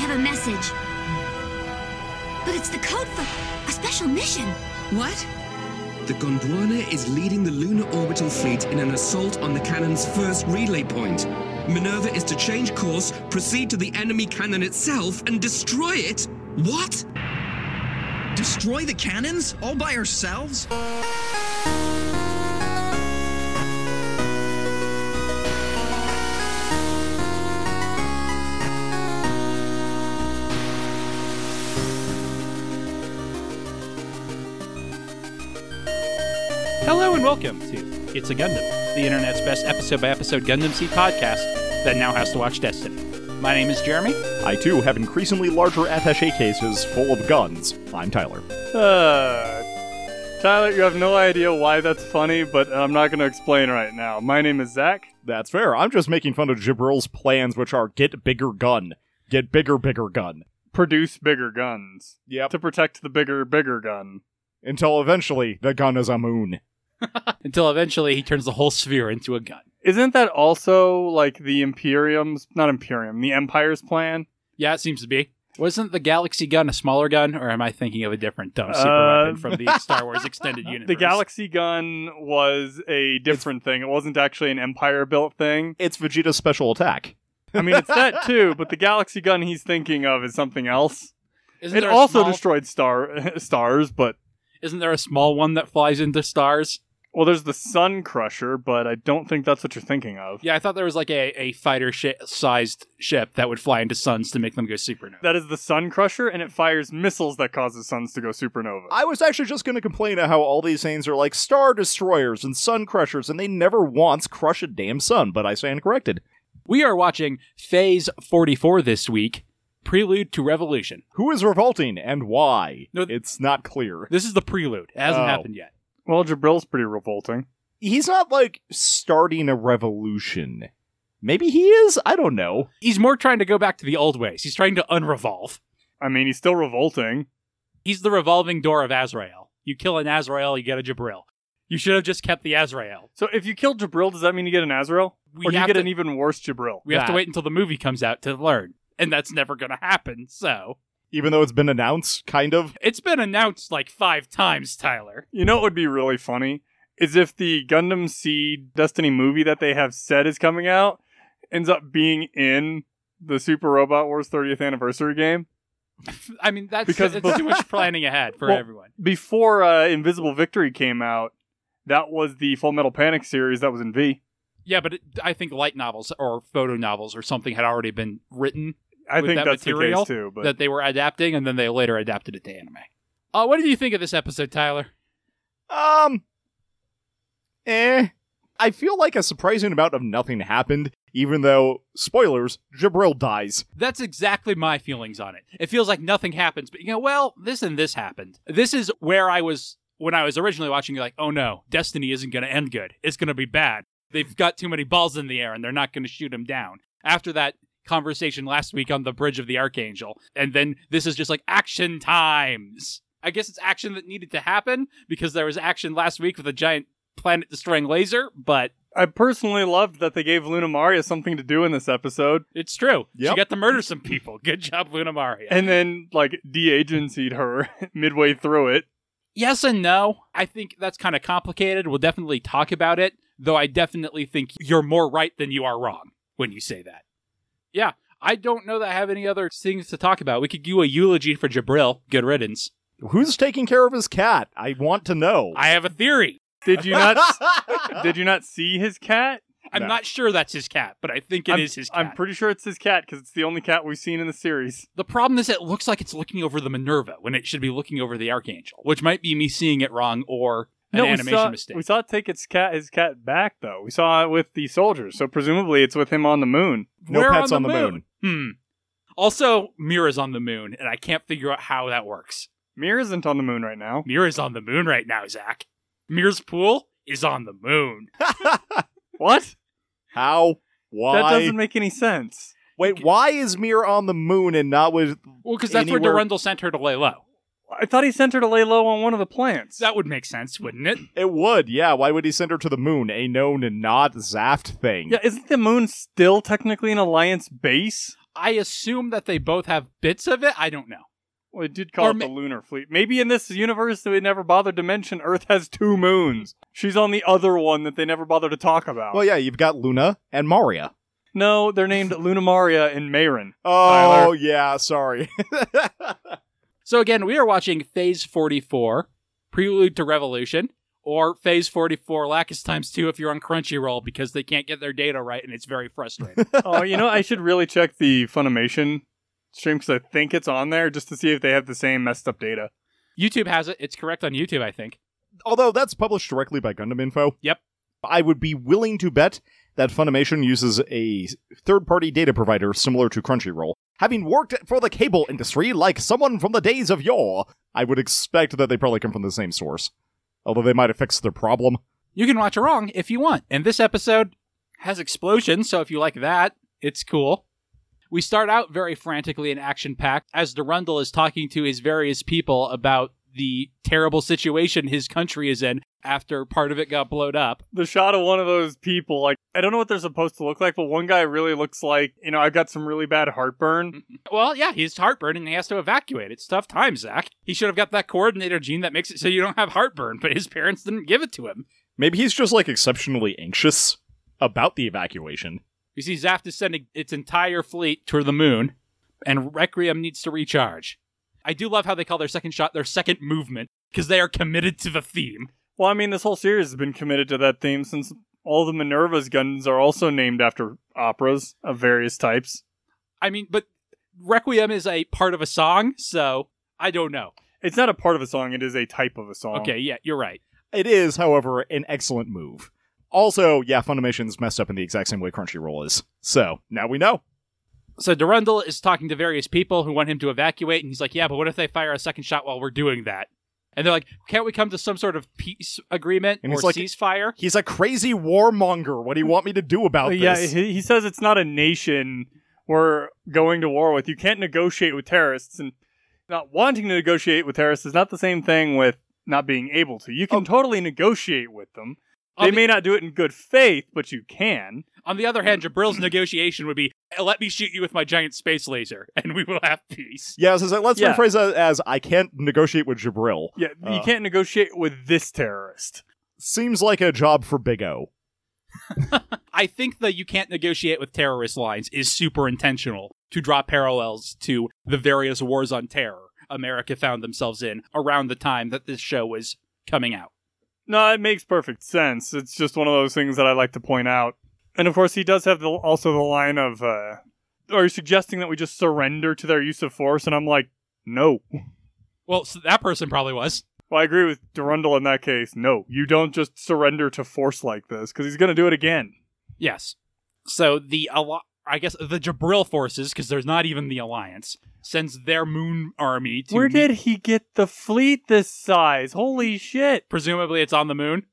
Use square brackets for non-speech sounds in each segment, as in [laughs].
have a message. But it's the code for a special mission. What? The Gondwana is leading the lunar orbital fleet in an assault on the cannon's first relay point. Minerva is to change course, proceed to the enemy cannon itself, and destroy it. What? Destroy the cannons? All by ourselves? And welcome to It's a Gundam, the internet's best episode by episode Gundam Seed podcast that now has to watch Destiny. My name is Jeremy. I too have increasingly larger attache cases full of guns. I'm Tyler. Uh, Tyler, you have no idea why that's funny, but I'm not going to explain right now. My name is Zach. That's fair. I'm just making fun of Jibril's plans, which are get bigger gun, get bigger, bigger gun. Produce bigger guns Yep. to protect the bigger, bigger gun. Until eventually, the gun is a moon. [laughs] Until eventually he turns the whole sphere into a gun. Isn't that also like the Imperium's, not Imperium, the Empire's plan? Yeah, it seems to be. Wasn't the Galaxy gun a smaller gun, or am I thinking of a different dumb super Uh, weapon from the [laughs] Star Wars extended universe? The Galaxy gun was a different thing. It wasn't actually an Empire built thing. It's Vegeta's special attack. I mean, it's that [laughs] too, but the Galaxy gun he's thinking of is something else. Isn't It also small- destroyed star stars, but Isn't there a small one that flies into stars? Well, there's the Sun Crusher, but I don't think that's what you're thinking of. Yeah, I thought there was like a, a fighter shi sized ship that would fly into suns to make them go supernova. That is the Sun Crusher, and it fires missiles that causes suns to go supernova. I was actually just going to complain at how all these things are like star destroyers and sun crushers, and they never once crush a damn sun, but I stand corrected. We are watching Phase 44 this week, Prelude to Revolution. Who is revolting and why? No, it's not clear. This is the prelude. It hasn't Oh. happened yet. Well, Jabril's pretty revolting. He's not like starting a revolution. Maybe he is? I don't know. He's more trying to go back to the old ways. He's trying to unrevolve. I mean, he's still revolting. He's the revolving door of Azrael. You kill an Azrael, you get a Jabril. You should have just kept the Azrael. So if you kill Jabril, does that mean you get an Azrael? We or do you get to- an even worse Jabril? We have to wait until the movie comes out to learn. And that's never going to happen, so. Even though it's been announced, kind of. It's been announced like five times, Tyler. You know what would be really funny? Is if the Gundam Seed Destiny movie that they have said is coming out ends up being in the Super Robot Wars 30th anniversary game. I mean, that's Because it's bef- too much [laughs] planning ahead for Well, everyone. Before uh, Invisible Victory came out, that was the Full Metal Panic series that was in V. Yeah, but it, I think light novels or photo novels or something had already been written I think that that's material the case too. But that they were adapting, and then they later adapted it to anime. Uh, what did you think of this episode, Tyler? Um. Eh. I feel like a surprising amount of nothing happened, even though, spoilers, Jabril dies. That's exactly my feelings on it. It feels like nothing happens, but you know, well, this and this happened. This is where I was when I was originally watching. Like, oh no, Destiny isn't going to end good. It's going to be bad. They've got too many balls in the air, and they're not going to shoot him down. After that conversation last week on the bridge of the Archangel, and then this is just like action times. I guess it's action that needed to happen because there was action last week with a giant planet-destroying laser, but I personally loved that they gave Luna Maria something to do in this episode, it's true. She got to murder some people. [laughs] Good job, Luna Maria. and then like de-agencyed her [laughs] midway through it. Yes and no. I think that's kind of complicated. We'll definitely talk about it, though I definitely think you're more right than you are wrong when you say that. Yeah, I don't know that I have any other things to talk about. We could do a eulogy for Jabril. Good riddance. Who's taking care of his cat? I want to know. I have a theory. Did you not? [laughs] did you not see his cat? I'm No. not sure that's his cat, but I think it is I'm, his cat. I'm pretty sure it's his cat because it's the only cat we've seen in the series. the problem is it looks like it's looking over the Minerva when it should be looking over the Archangel, which might be me seeing it wrong or an no, we animation saw, mistake. we saw it take its cat his cat back though. We saw it with the soldiers, so presumably it's with him on the moon. no Where pets on the, moon. Hmm. Also, Mira's on the moon, and I can't figure out how that works. Meer isn't on the moon right now. Mira's on the moon right now, Zach. Meer's pool is on the moon. [laughs] What? How? Why? That doesn't make any sense. Wait, why is Meer on the moon and not with. Well, because that's where Anywhere- Durandal sent her to lay low. I thought he sent her to lay low on one of the plants. That would make sense, wouldn't it? It would, yeah. Why would he send her to the moon? A known and not Zaft thing. yeah, isn't the moon still technically an alliance base? I assume that they both have bits of it. I don't know. Well, it did call Or it the lunar fleet. Maybe in this universe that we never bothered to mention, Earth has two moons. She's on the other one that they never bothered to talk about. Well, yeah, you've got Luna and Maria. No, they're named [laughs] Luna Maria and Meyrin. Oh, Tyler. yeah, sorry. [laughs] So again, we are watching Phase 44, Prelude to Revolution, or Phase 44 Lacus times 2 if you're on Crunchyroll because they can't get their data right and it's very frustrating. [laughs] oh, you know, I should really check the Funimation stream because I think it's on there just to see if they have the same messed up data. YouTube has it. It's correct on YouTube, I think. Although that's published directly by Gundam Info. Yep. I would be willing to bet that Funimation uses a third party data provider similar to Crunchyroll. Having worked for the cable industry like someone from the days of yore, I would expect that they probably come from the same source. Although they might have fixed their problem. You can watch along if you want. And this episode has explosions, so if you like that, it's cool. We start out very frantically and action packed as Durandal is talking to his various people about the terrible situation his country is in after part of it got blown up. The shot of one of those people, like, I don't know what they're supposed to look like, but one guy really looks like, you know, I've got some really bad heartburn. Mm-hmm. Well, yeah, he's heartburn and he has to evacuate. It's tough times, Zach. He should have got that coordinator gene that makes it so you don't have heartburn, but his parents didn't give it to him. Maybe he's just like exceptionally anxious about the evacuation. You see, Zaft is sending its entire fleet to the moon, and Requiem needs to recharge. I do love how they call their second shot their second movement, because they are committed to the theme. Well, I mean, this whole series has been committed to that theme since all the Minerva's guns are also named after operas of various types. I mean, but Requiem is a part of a song, so I don't know. It's not a part of a song, it is a type of a song. Okay, yeah, you're right. It is, however, an excellent move. Also, yeah, Funimation's messed up in the exact same way Crunchyroll is. So, now we know. So Durandal is talking to various people who want him to evacuate, and he's like, "Yeah, but what if they fire a second shot while we're doing that?" And they're like, "Can't we come to some sort of peace agreement And or he's like- ceasefire?" He's a crazy warmonger. What do you want me to do about But yeah, this? he, he says it's not a nation we're going to war with. You can't negotiate with terrorists, and not wanting to negotiate with terrorists is not the same thing with not being able to. You can Oh. totally negotiate with them. On They the- may not do it in good faith, but you can. On the other hand, Jabril's negotiation would be, "Let me shoot you with my giant space laser, [laughs] and we will have peace." Yeah, so so let's Yeah. rephrase that as I can't negotiate with Jabril. Yeah, you Uh. can't negotiate with this terrorist. Seems like a job for Big O. [laughs] I think that you can't negotiate with terrorist lines is super intentional to draw parallels to the various wars on terror America found themselves in around the time that this show was coming out. No, it makes perfect sense. It's just one of those things that I like to point out. And of course, he does have the, also the line of, uh, "Are you suggesting that we just surrender to their use of force?" And I'm like, "No." Well, so that person probably was. Well, I agree with Durandal in that case. No, you don't just surrender to force like this because he's going to do it again. Yes. So the I guess the Jabril forces, because there's not even the alliance, sends their moon army to. Where did he get the fleet this size? Holy shit! presumably it's on the moon.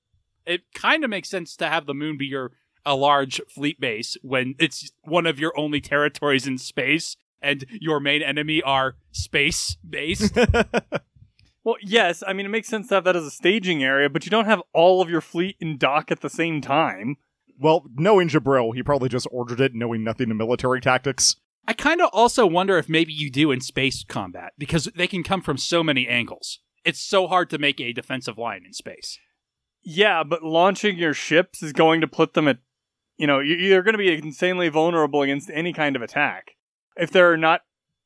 It kind of makes sense to have the moon be your a large fleet base when it's one of your only territories in space and your main enemy are space based. [laughs] Well, yes, I mean it makes sense to have that as a staging area, but you don't have all of your fleet in dock at the same time. Well, knowing Jabril, he probably just ordered it, knowing nothing of military tactics. I kind of also wonder if maybe you do in space combat because they can come from so many angles. It's so hard to make a defensive line in space. Yeah, but launching your ships is going to put them at, you know, you- you're going to be insanely vulnerable against any kind of attack. If they're not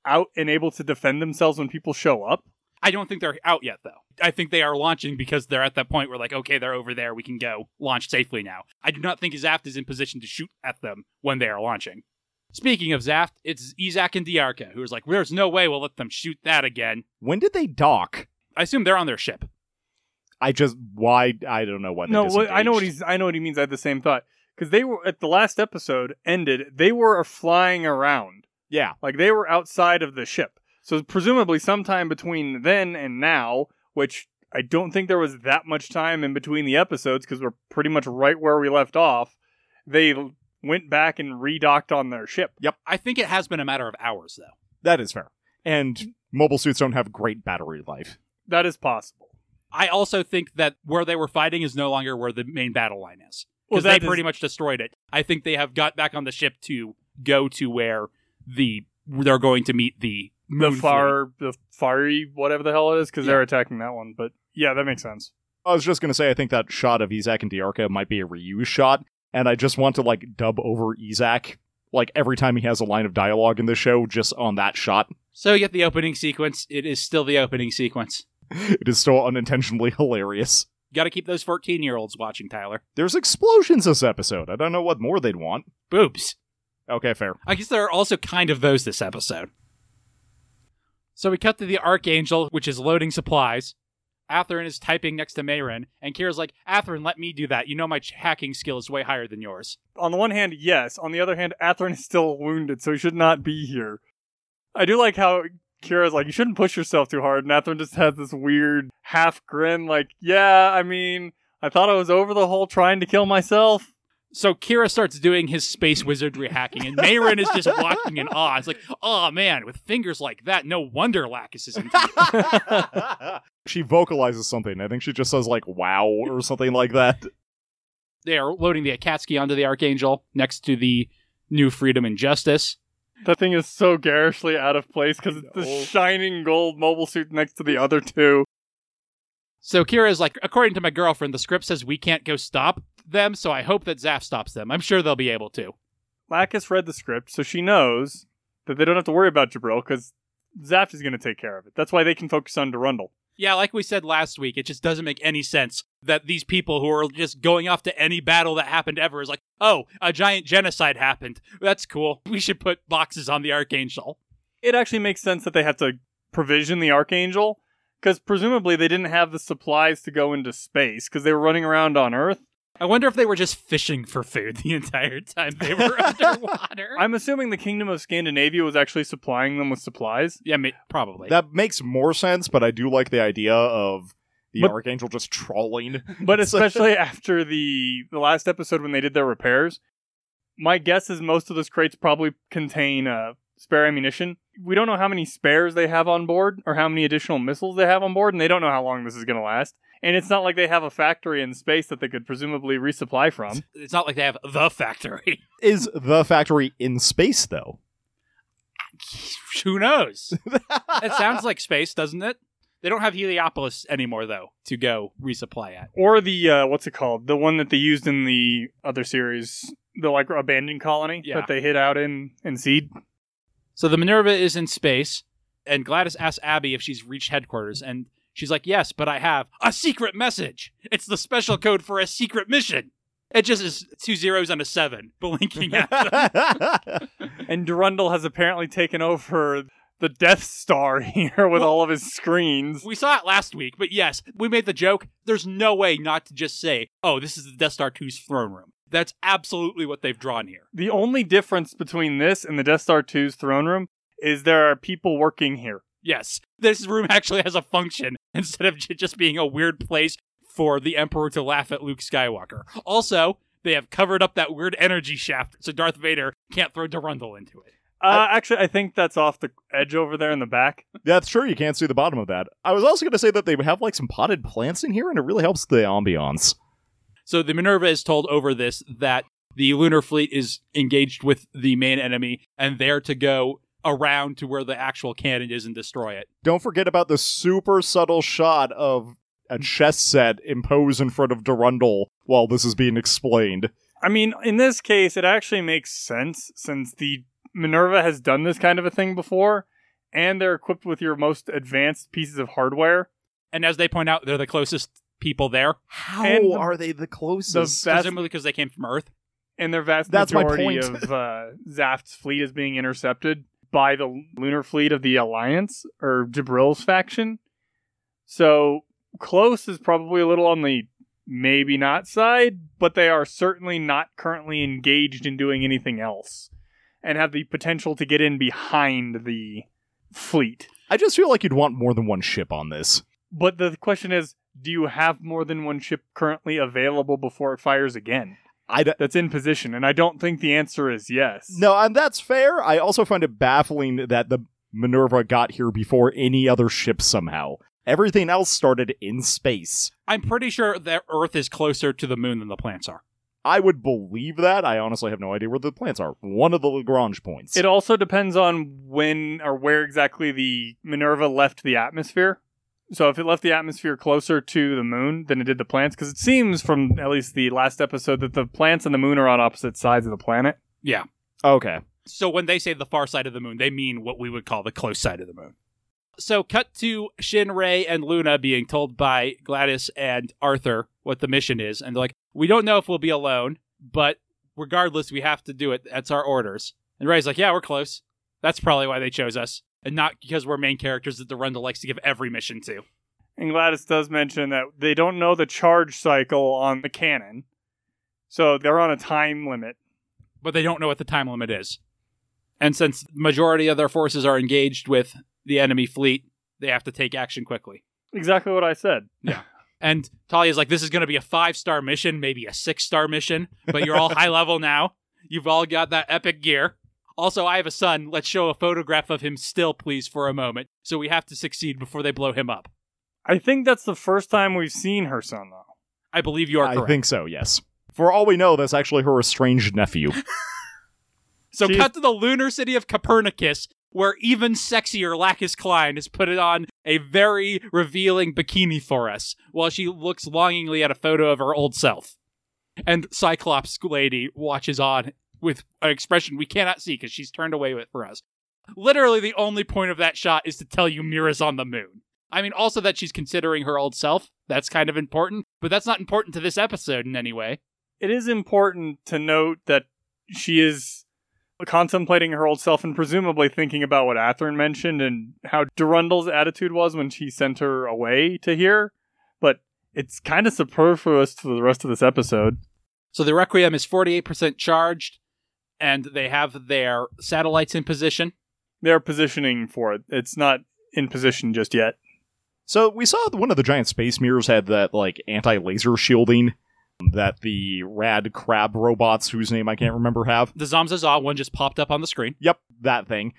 out and able to defend themselves when people show up, I don't think they're out yet, though. I think they are launching because they're at that point where, like, okay, they're over there. We can go launch safely now. I do not think Zaft is in position to shoot at them when they are launching. Speaking of Zaft, it's Yzak and Dearka, who is like, there's no way we'll let them shoot that again. When did they dock? I assume they're on their ship. I just why I don't know what. no, what, I know what he's. I know what he means. I had the same thought because they were at the last episode ended. They were flying around, Yeah, like they were outside of the ship. So presumably, sometime between then and now, which I don't think there was that much time in between the episodes because we're pretty much right where we left off. They went back and redocked on their ship. Yep. I think it has been a matter of hours, though. that is fair. And mobile suits don't have great battery life. That is possible. I also think that where they were fighting is no longer where the main battle line is. Well, Because they that is- pretty much destroyed it. I think they have got back on the ship to go to where the they're going to meet the The moon far, the fiery, whatever the hell it is, because Yeah. they're attacking that one. But yeah, that makes sense. I was just gonna say I think that shot of Yzak and Dearka might be a reuse shot, and I just want to like dub over Yzak like every time he has a line of dialogue in the show, just on that shot. So you get the opening sequence. It is still the opening sequence. [laughs] It is still unintentionally hilarious. Got to keep those 14 year olds watching, Tyler. There's explosions this episode. I don't know what more they'd want. Boobs. Okay, fair. I guess there are also kind of those this episode. So we cut to the Archangel, which is loading supplies. Athrun is typing next to Meyrin, and Kira's like, Athrun, let me do that. You know my ch- hacking skill is way higher than yours. On the one hand, yes. On the other hand, Athrun is still wounded, so he should not be here. I do like how Kira's like, you shouldn't push yourself too hard, and Athrun just has this weird half grin, like, yeah, I mean, I thought I was over the whole trying to kill myself. So Kira starts doing his space wizardry hacking, and Meyrin is just watching in awe. It's like, oh man, with fingers like that, no wonder Lacus is into [laughs] you. she vocalizes something. I think she just says like "wow" or something like that. They are loading the Akatsuki onto the Archangel next to the new Freedom and Justice. That thing is so garishly out of place because it's the shining gold mobile suit next to the other two. So Kira is like, according to my girlfriend, the script says we can't go stop them, so I hope that Zaf stops them. I'm sure they'll be able to. Lacus read the script, so she knows that they don't have to worry about Jabril because Zaft is going to take care of it. That's why they can focus on Durandal. Yeah, like we said last week, it just doesn't make any sense that these people who are just going off to any battle that happened ever is like, oh, a giant genocide happened. That's cool. We should put boxes on the Archangel. It actually makes sense that they have to provision the Archangel because presumably they didn't have the supplies to go into space because they were running around on Earth. I wonder if they were just fishing for food the entire time they were [laughs] underwater. I'm assuming the Kingdom of Scandinavia was actually supplying them with supplies. yeah, ma- probably. That makes more sense, but I do like the idea of the But- Archangel just trawling. [laughs] But [laughs] especially after the the last episode when they did their repairs, my guess is most of those crates probably contain uh, spare ammunition. We don't know how many spares they have on board or how many additional missiles they have on board, and they don't know how long this is going to last. And it's not like they have a factory in space that they could presumably resupply from. it's not like they have the factory. [laughs] Is the factory in space though? Who knows? [laughs] it sounds like space, doesn't it? They don't have Heliopolis anymore, though, to go resupply at. Or the uh, what's it called? The one that they used in the other series, the like abandoned colony Yeah. that they hid out in in Seed. So the Minerva is in space, and Gladys asks Abby if she's reached headquarters, and she's like, "Yes, but I have a secret message. It's the special code for a secret mission." It just is two zeros and a seven [laughs] blinking at them. [laughs] And Durandal has apparently taken over the Death Star [laughs] here with Well- all of his screens. we saw it last week, but yes, we made the joke. There's no way not to just say, "Oh, this is the Death Star 2's throne room." That's absolutely what they've drawn here. The only difference between this and the Death Star 2's throne room is there are people working here. Yes, this room [laughs] actually has a function [laughs] instead of j- just being a weird place for the Emperor to laugh at Luke Skywalker. Also, they have covered up that weird energy shaft so Darth Vader can't throw Durandal into it. Uh, actually, I think that's off the edge over there in the back. Yeah, that's true. You can't see the bottom of that. I was also going to say that they have like some potted plants in here, and it really helps the ambiance. So the Minerva is told over this that the lunar fleet is engaged with the main enemy and they're to go around to where the actual cannon is and destroy it. Don't forget about the super subtle shot of a chess set imposed in front of Durandal while this is being explained. I mean, in this case, it actually makes sense since the Minerva has done this kind of a thing before, and they're equipped with your most advanced pieces of hardware. And as they point out, they're the closest people there, How And the- are they the closest? the vast- presumably because they came from Earth. and their vast That's my majority point. of uh, Zaft's fleet is being intercepted by the lunar fleet of the Alliance or Jabril's faction. So close is probably a little on the maybe not side, but they are certainly not currently engaged in doing anything else and have the potential to get in behind the fleet. I just feel like you'd want more than one ship on this. But the question is, do you have more than one ship currently available before it fires again? I d- That's in position, and I don't think the answer is yes. no, and that's fair. I also find it baffling that the Minerva got here before any other ship somehow. Everything else started in space. I'm pretty sure that Earth is closer to the moon than the plants are. I would believe that. I honestly have no idea where the plants are. One of the Lagrange points. It also depends on when or where exactly the Minerva left the atmosphere. So if it left the atmosphere closer to the moon than it did the plants, because it seems from at least the last episode that the plants and the moon are on opposite sides of the planet. Yeah. okay. So when they say the far side of the moon, they mean what we would call the close side of the moon. So cut to Shin, Ray, and Luna being told by Gladys and Arthur what the mission is, and they're like, "We don't know if we'll be alone, but regardless, we have to do it. That's our orders." And Ray's like, "Yeah, we're close. That's probably why they chose us, and not because we're main characters that Durandal likes to give every mission to." And Gladys does mention that they don't know the charge cycle on the cannon. So they're on a time limit. but they don't know what the time limit is. And since the majority of their forces are engaged with the enemy fleet, they have to take action quickly. Exactly what I said. Yeah. And Talia's like, this is going to be a five star mission, maybe a six star mission, but you're all [laughs] high level now. You've all got that epic gear. Also, I have a son. Let's show a photograph of him still, please, for a moment. So we have to succeed before they blow him up. I think that's the first time we've seen her son, though. I believe you are I correct. think so, yes. For all we know, that's actually her estranged nephew. [laughs] So She's- cut to the lunar city of Copernicus, where even sexier Lacus Clyne has put it on a very revealing bikini for us, while she looks longingly at a photo of her old self. And Cyclops lady watches on with an expression we cannot see because she's turned away with for us. Literally, the only point of that shot is to tell you Mira's on the moon. I mean, also that she's considering her old self. That's kind of important, but that's not important to this episode in any way. It is important to note that she is contemplating her old self and presumably thinking about what Athrun mentioned and how Durandal's attitude was when she sent her away to here. But it's kind of superfluous to the rest of this episode. So the Requiem is 48% charged, and they have their satellites in position. They're positioning for it. It's not in position just yet. So we saw one of the giant space mirrors had that like anti-laser shielding that the rad crab robots, whose name I can't remember, have. The Zamzaza one just popped up on the screen. Yep, that thing.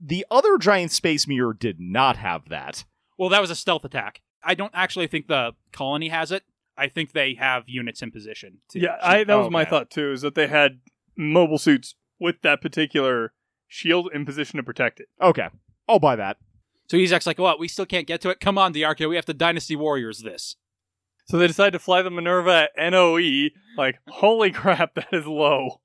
The other giant space mirror did not have that. Well, that was a stealth attack. I don't actually think the colony has it. I think they have units in position. To Yeah, I, that was oh, my Okay. thought too, is that they had mobile suits with that particular shield in position to protect it. Okay, I'll buy that. So Yzak's like, what? We still can't get to it? Come on, Diarchio. We have to Dynasty Warriors this. So they decide to fly the Minerva at NOE. Like, holy crap, that is low.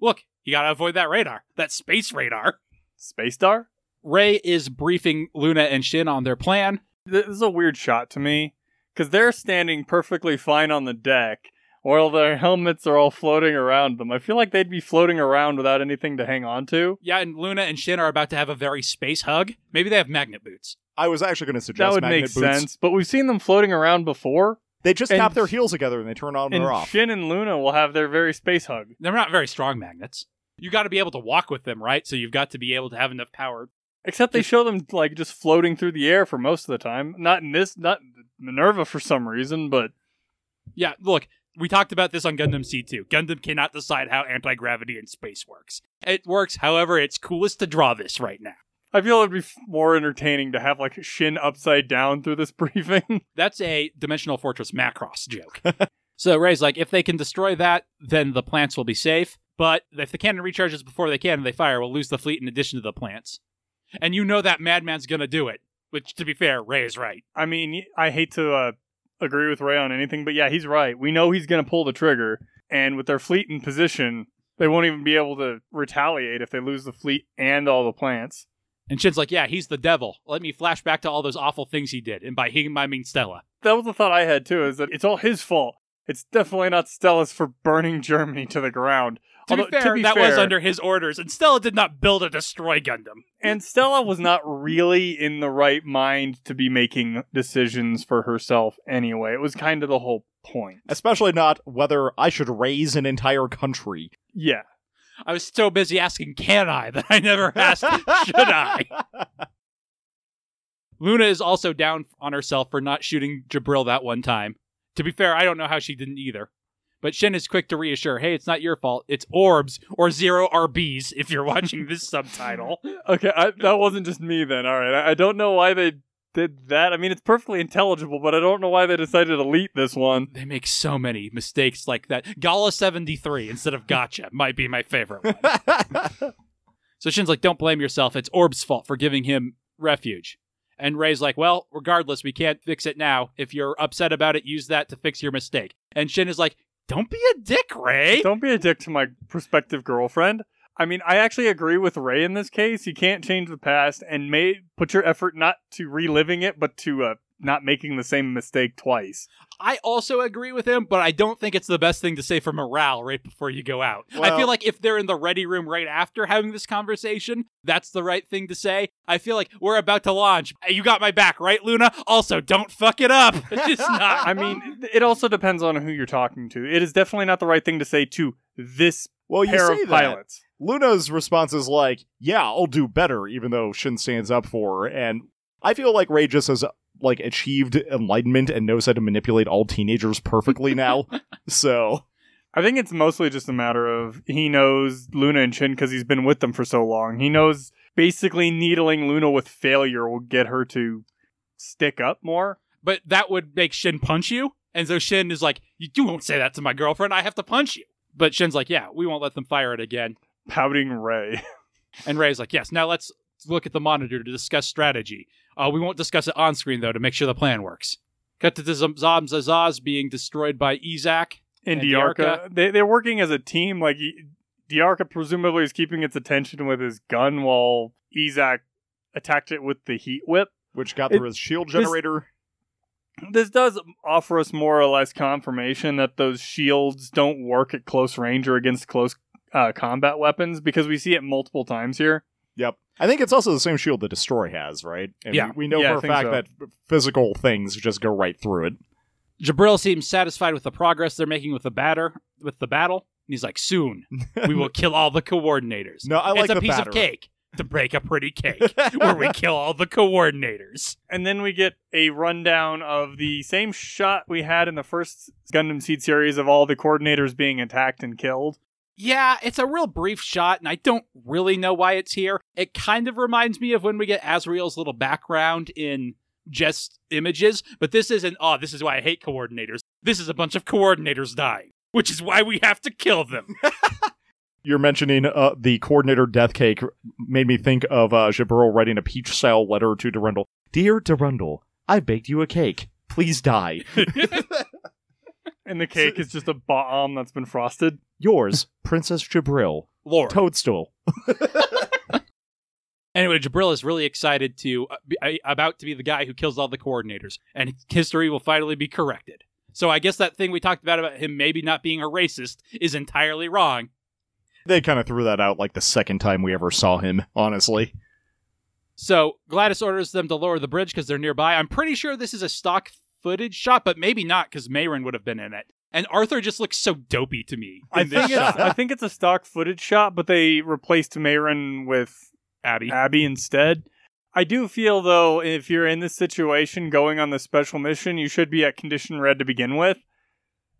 Look, you gotta avoid that radar. That space radar. Space Star? Ray is briefing Luna and Shin on their plan. This is a weird shot to me because they're standing perfectly fine on the deck while their helmets are all floating around them. I feel like they'd be floating around without anything to hang on to. Yeah, and Luna and Shin are about to have a very space hug. Maybe they have magnet boots. I was actually going to suggest That would magnet make boots. sense, but we've seen them floating around before. They just And- tap their heels together and they turn on And or off. Shin and Luna will have their very space hug. They're not very strong magnets. You got to be able to walk with them, right? So you've got to be able to have enough power. Except they show them like just floating through the air for most of the time. Not in this, not Minerva for some reason, but Yeah, look, we talked about this on Gundam C2. Gundam cannot decide how anti gravity in space works. It works, however, it's coolest to draw this right now. I feel it'd be f- more entertaining to have like Shin upside down through this [laughs] briefing. That's a Dimensional Fortress Macross joke. [laughs] so Ray's like, if they can destroy that, then the plants will be safe. But if the cannon recharges before they can and they fire, we'll lose the fleet in addition to the plants. And you know that madman's gonna do it. Which, to be fair, Ray is right. I mean, I hate to uh, agree with Ray on anything, but yeah, he's right. We know he's going to pull the trigger, and with their fleet in position, they won't even be able to retaliate if they lose the fleet and all the plants. And Shin's like, yeah, he's the devil. Let me flash back to all those awful things he did. And by him, I mean Stella. That was the thought I had too. Is that it's all his fault. It's definitely not Stella's for burning Germany to the ground. To be Although, fair, that was under his orders, and Stella did not build a destroy Gundam. And Stella was not really in the right mind to be making decisions for herself anyway. It was kind of the whole point. Especially not whether I should raise an entire country. Yeah. I was so busy asking, can I, [laughs] that I never asked, should I? [laughs] Luna is also down on herself for not shooting Jabril that one time. To be fair, I don't know how she didn't either. But Shin is quick to reassure, hey, it's not your fault. It's orbs or zero RBs if you're watching this subtitle. [laughs] Okay, I, that wasn't just me then. All right, I, I don't know why they did that. I mean, it's perfectly intelligible, but I don't know why they decided to delete this one. They make so many mistakes like that. Gala 73 instead of gotcha [laughs] might be my favorite one. [laughs] so Shin's like, don't blame yourself. It's Orb's fault for giving him refuge. And Ray's like, well, regardless, we can't fix it now. If you're upset about it, use that to fix your mistake. And Shin is like, don't be a dick, Ray. Don't be a dick to my prospective girlfriend. I mean, I actually agree with Ray in this case. You can't change the past and may put your effort not to reliving it, but to uh, not making the same mistake twice. I also agree with him, but I don't think it's the best thing to say for morale right before you go out. I feel like if they're in the ready room right after having this conversation, that's the right thing to say. I feel like we're about to launch. You got my back, right, Luna? Also, don't fuck it up. [laughs] It's not. I mean, it also depends on who you're talking to. It is definitely not the right thing to say to this well, you pair say of that. pilots. Luna's response is like, "Yeah, I'll do better," even though Shin stands up for her. And I feel like Ray just has like achieved enlightenment and knows how to manipulate all teenagers perfectly now. [laughs] so I think it's mostly just a matter of he knows Luna and Shin because he's been with them for so long. He knows basically needling Luna with failure will get her to stick up more. but that would make Shin punch you. And so Shin is like, you, you won't say that to my girlfriend. I have to punch you. But Shin's like, yeah, we won't let them fire it again. Pouting Ray. And Ray's like, yes, now let's look at the monitor to discuss strategy. Uh, we won't discuss it on screen, though, to make sure the plan works. Cut to Zam Zaz being destroyed by Yzak. and And Dearka. Dearka. They they're working as a team. Like he- Dearka presumably is keeping its attention with his gun while Yzak attacked it with the heat whip. which got It- through his shield this- generator. This does offer us more or less confirmation that those shields don't work at close range or against close uh, combat weapons because we see it multiple times here. Yep. I think it's also the same shield that Destroy has, right? And Yeah. we, we know Yeah, for a fact so. that physical things just go right through it. Jabril seems satisfied with the progress they're making with the batter with the battle. And he's like, soon we will [laughs] kill all the coordinators. No, I like it's a the piece batter. of cake to break a pretty cake where we kill all the coordinators. [laughs] And then we get a rundown of the same shot we had in the first Gundam Seed series of all the coordinators being attacked and killed. Yeah, it's a real brief shot, and I don't really know why it's here. It kind of reminds me of when we get Azrael's little background in just images, but this isn't, oh, this is why I hate coordinators. This is a bunch of coordinators dying, which is why we have to kill them. [laughs] You're mentioning uh, the coordinator death cake made me think of uh, Jabril writing a peach style letter to Durandal. Dear Durandal, I baked you a cake. Please die. [laughs] [laughs] And the cake is just a bomb that's been frosted. Yours, Princess Jabril. Lord. Toadstool. [laughs] Anyway, Jabril is really excited to uh, be, uh, about to be the guy who kills all the coordinators, and history will finally be corrected. So I guess that thing we talked about about him maybe not being a racist is entirely wrong. They kind of threw that out like the second time we ever saw him, honestly. So Gladys orders them to lower the bridge because they're nearby. I'm pretty sure this is a stock footage shot, but maybe not because Meyrin would have been in it. And Arthur just looks so dopey to me. I think. I think it's a stock footage shot, but they replaced Meyrin with Abby. Abby instead. I do feel though, if you're in this situation going on the special mission, you should be at condition red to begin with.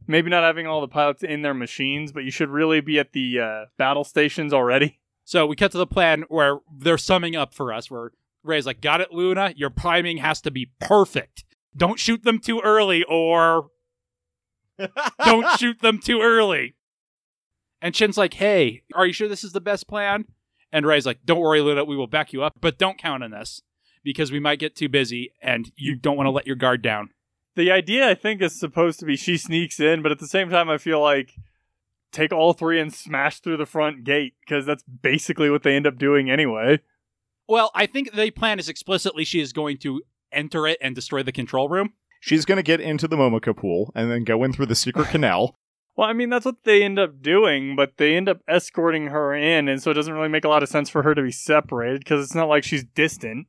Maybe not having all the pilots in their machines, but you should really be at the uh, battle stations already. So we cut to the plan where they're summing up for us, where Ray's like, Got it, Luna? Your priming has to be perfect. Don't shoot them too early, or [laughs] don't shoot them too early. And Shin's like, Hey, are you sure this is the best plan? And Ray's like, Don't worry, Luna, we will back you up, but don't count on this because we might get too busy and you don't want to let your guard down. The idea, I think, is supposed to be she sneaks in, but at the same time, I feel like take all three and smash through the front gate because that's basically what they end up doing anyway. Well, I think the plan is explicitly she is going to enter it and destroy the control room. She's going to get into the Momoka pool and then go in through the secret [laughs] canal. Well, I mean, that's what they end up doing, but they end up escorting her in, and so it doesn't really make a lot of sense for her to be separated because it's not like she's distant.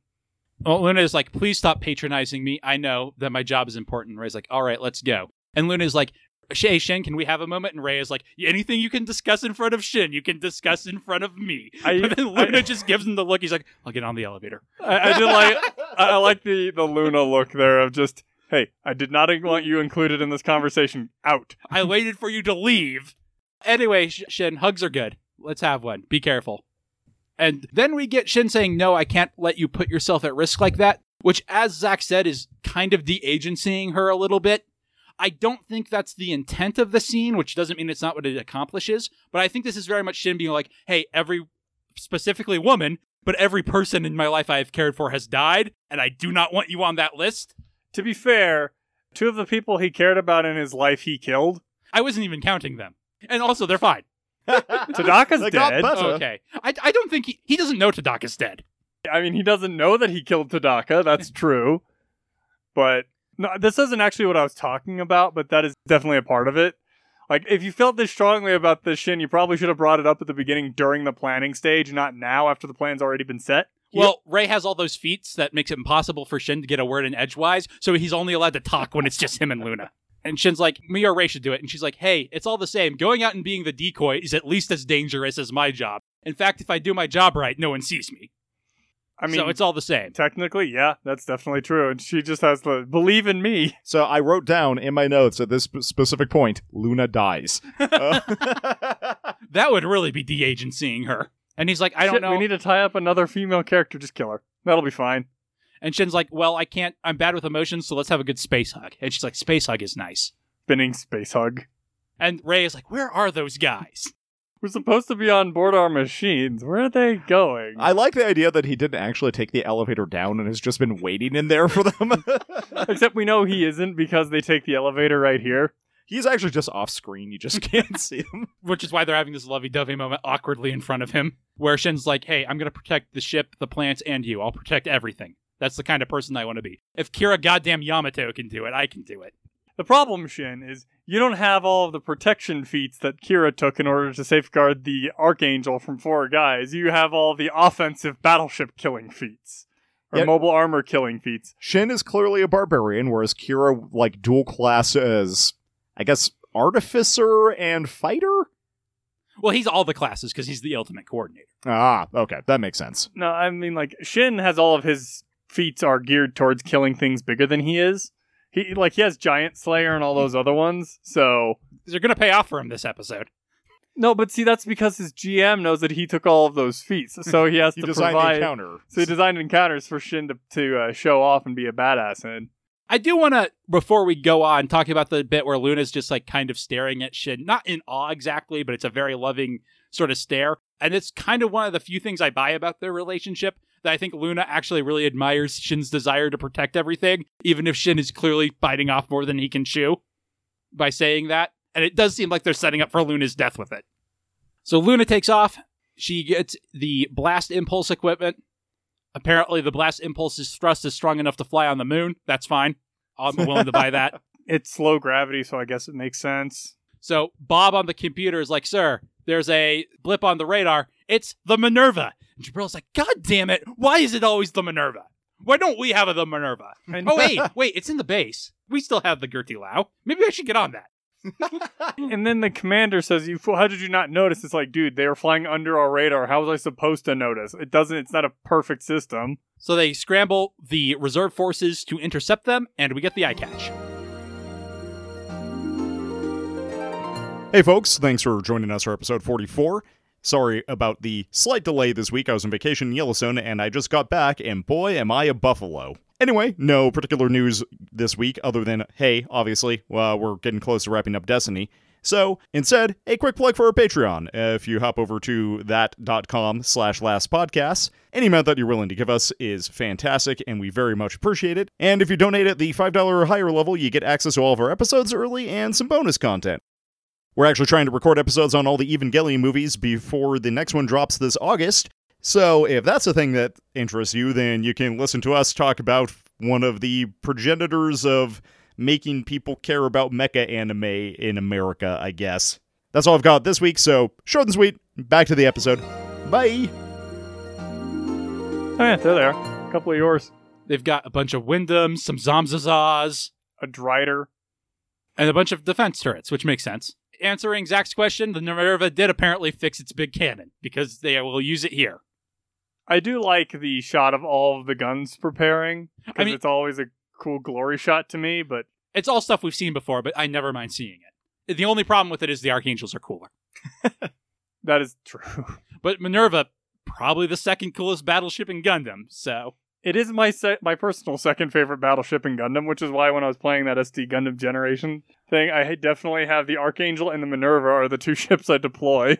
Well, Luna is like, please stop patronizing me. I know that my job is important. Ray's like, all right, let's go. And Luna is like, Hey, Shin, can we have a moment? And Ray is like, anything you can discuss in front of Shin, you can discuss in front of me. [laughs] I- but then [laughs] Luna I- just gives him the look. He's like, I'll get on the elevator. I, I did like I, like the the Luna look there of just hey, I did not want you included in this conversation. Out. [laughs] I waited for you to leave. Anyway, Shin, hugs are good. Let's have one. Be careful. And then we get Shin saying, No, I can't let you put yourself at risk like that. which, as Zach said, is kind of de agencying her a little bit. I don't think that's the intent of the scene, which doesn't mean it's not what it accomplishes. But I think this is very much Shin being like, hey, every specifically woman, but every person in my life I have cared for has died, and I do not want you on that list. To be fair, two of the people he cared about in his life he killed. I wasn't even counting them. And also, they're fine. [laughs] Tadaka's They dead. better. Okay. I, I don't think he, he doesn't know Tadaka's dead. I mean, he doesn't know that he killed Tadaka. That's [laughs] true. But no, this isn't actually what I was talking about, but that is definitely a part of it. Like, if you felt this strongly about this Shin, you probably should have brought it up at the beginning during the planning stage, not now after the plan's already been set. Well, Ray has all those feats that makes it impossible for Shin to get a word in edgewise, so he's only allowed to talk when it's just him and Luna. And Shin's like, me or Ray should do it. And she's like, hey, it's all the same. Going out and being the decoy is at least as dangerous as my job. In fact, if I do my job right, no one sees me. I mean, so it's all the same. technically, yeah, that's definitely true. And she just has to believe in me. So I wrote down in my notes at this sp- specific point, Luna dies. [laughs] Uh, [laughs] That would really be de-agencying her. And he's like, I don't Shit, know. We need to tie up another female character. Just kill her. That'll be fine. and Shin's like, well, I can't. I'm bad with emotions, so let's have a good space hug. And she's like, space hug is nice. Spinning space hug. And Ray is like, where are those guys? We're supposed to be on board our machines. Where are they going? I like the idea that he didn't actually take the elevator down and has just been waiting in there for them. [laughs] Except we know he isn't because they take the elevator right here. He's actually just off screen. You just [laughs] can't see him. Which is why they're having this lovey-dovey moment awkwardly in front of him, where Shin's like, "Hey, I'm gonna protect the ship, the plants, and you. I'll protect everything." That's the kind of person I want to be. If Kira goddamn Yamato can do it, I can do it. The problem, Shin, is you don't have all of the protection feats that Kira took in order to safeguard the Archangel from four guys. You have all the offensive battleship killing feats. Or Yeah. mobile armor killing feats. Shin is clearly a barbarian, whereas Kira like dual class as I guess artificer and fighter. Well, he's all the classes because he's the ultimate coordinator. Ah, okay, that makes sense. No, I mean like Shin has all of his feats are geared towards killing things bigger than he is. He like he has Giant Slayer and all those other ones. So They're gonna pay off for him this episode. no, but see that's because his GM knows that he took all of those feats, so he has [laughs] He to designed provide. encounter. So he designed encounters for Shin to to uh, show off and be a badass in. I do want to, before we go on, talk about the bit where Luna's just like kind of staring at Shin, not in awe exactly, but it's a very loving sort of stare. And it's kind of one of the few things I buy about their relationship that I think Luna actually really admires Shin's desire to protect everything, even if Shin is clearly biting off more than he can chew by saying that. And it does seem like they're setting up for Luna's death with it. So Luna takes off. She gets the blast impulse equipment. Apparently, the blast impulse's thrust is strong enough to fly on the moon. That's fine. I'm willing to buy [laughs] that. It's low gravity, so I guess it makes sense. So Bob on the computer is like, "Sir, there's a blip on the radar. It's the Minerva." And Jabril's like, "God damn it! Why is it always the Minerva? Why don't we have a the Minerva?" And- oh wait, wait, it's in the base. We still have the Girty Lue. Maybe I should get on that. [laughs] And then the commander says, "You fool! How did you not notice?" It's like, dude, they were flying under our radar. How was I supposed to notice? It doesn't. It's not a perfect system. So they scramble the reserve forces to intercept them, and we get the eye catch. Hey, folks, thanks for joining us for episode 44. Sorry about the slight delay this week. I was on vacation in Yellowstone and I just got back, and boy, am I a buffalo. Anyway, no particular news this week other than, hey, obviously, well, we're getting close to wrapping up Destiny. So, instead, a quick plug for our Patreon. If you hop over to that.com slash last podcasts, any amount that you're willing to give us is fantastic, and we very much appreciate it. And if you donate at the $5 or higher level, you get access to all of our episodes early and some bonus content. We're actually trying to record episodes on all the Evangelion movies before the next one drops this August. So if that's a thing that interests you, then you can listen to us talk about one of the progenitors of making people care about mecha anime in America, I guess. That's all I've got this week, so short and sweet. Back to the episode. Bye. Oh yeah, there. A couple of yours. They've got a bunch of Windams, some Zamzazas, A Drider. and a bunch of defense turrets, which makes sense. Answering Zach's question, the Minerva did apparently fix its big cannon because they will use it here. I do like the shot of all of the guns preparing because I mean- it's always a cool glory shot to me. But It's all stuff we've seen before, but I never mind seeing it. The only problem with it is the Archangels are cooler. [laughs] that is true. But Minerva, probably the second coolest battleship in Gundam, so It is my se- my personal second favorite battleship in Gundam, which is why when I was playing that SD Gundam Generation thing, I definitely have the Archangel and the Minerva are the two [laughs] ships I deploy.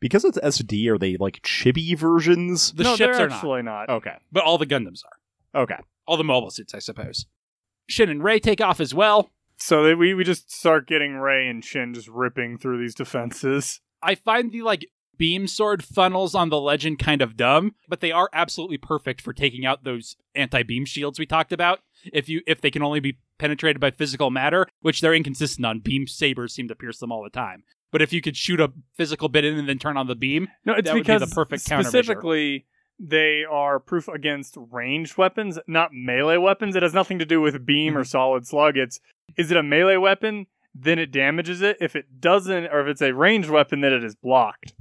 Because it's SD, are they like chibi versions? The no, ships they're are not, actually not. Okay. but all the Gundams are. Okay. All the mobile suits, I suppose. Shin and Ray take off as well. So they, we we just start getting Ray and Shin just ripping through these defenses. I find the like beam sword funnels on the legend kind of dumb, but they are absolutely perfect for taking out those anti-beam shields we talked about. If you if they can only be penetrated by physical matter, which they're inconsistent on, beam sabers seem to pierce them all the time. But if you could shoot a physical bit in and then turn on the beam, No, it's That would be because the perfect specifically they are proof against ranged weapons, not melee weapons. It has nothing to do with beam Mm-hmm. or solid slug. It's is it a melee weapon? Then it damages it. If it doesn't, or if it's a ranged weapon, then it is blocked.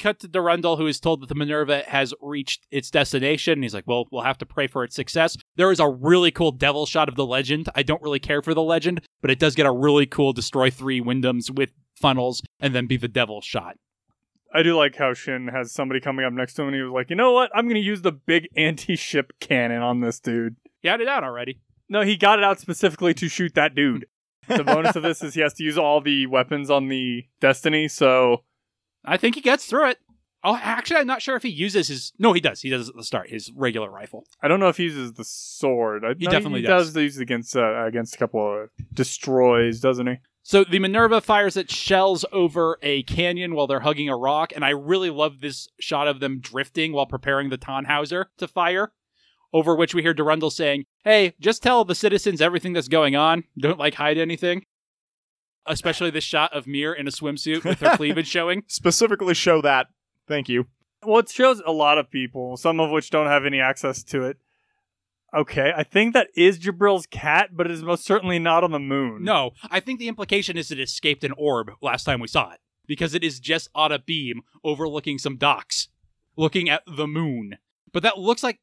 Cut to Durandal, who is told that the Minerva has reached its destination. And he's like, well, we'll have to pray for its success. There is a really cool devil shot of the legend. I don't really care for the legend, but it does get a really cool destroy three Windams with funnels and then be the devil shot. I do like how Shin has somebody coming up next to him and he was like, you know what? I'm going to use the big anti ship cannon on this dude. He had it out already. No, he got it out specifically to shoot that dude. the bonus of this is he has to use all the weapons on the Destiny, so I think he gets through it. Oh, actually, I'm not sure if he uses his. No, he does. He does at the start, his regular rifle. I don't know if he uses the sword. I, He no, definitely he does. does. use it against uh, against a couple of destroys, doesn't he? So the Minerva fires its shells over a canyon while they're hugging a rock, and I really love this shot of them drifting while preparing the Tannhauser to fire. Over which we hear Durandal saying, "Hey, just tell the citizens everything that's going on. Don't like hide anything." Especially this shot of Meer in a swimsuit with her [laughs] cleavage showing. Specifically show that. Thank you. Well, it shows a lot of people, some of which don't have any access to it. Okay, I think that is Djibril's cat, but it is most certainly not on the moon. No, I think the implication is it escaped an orb last time we saw it because it is just on a beam overlooking some docks, looking at the moon. But that looks like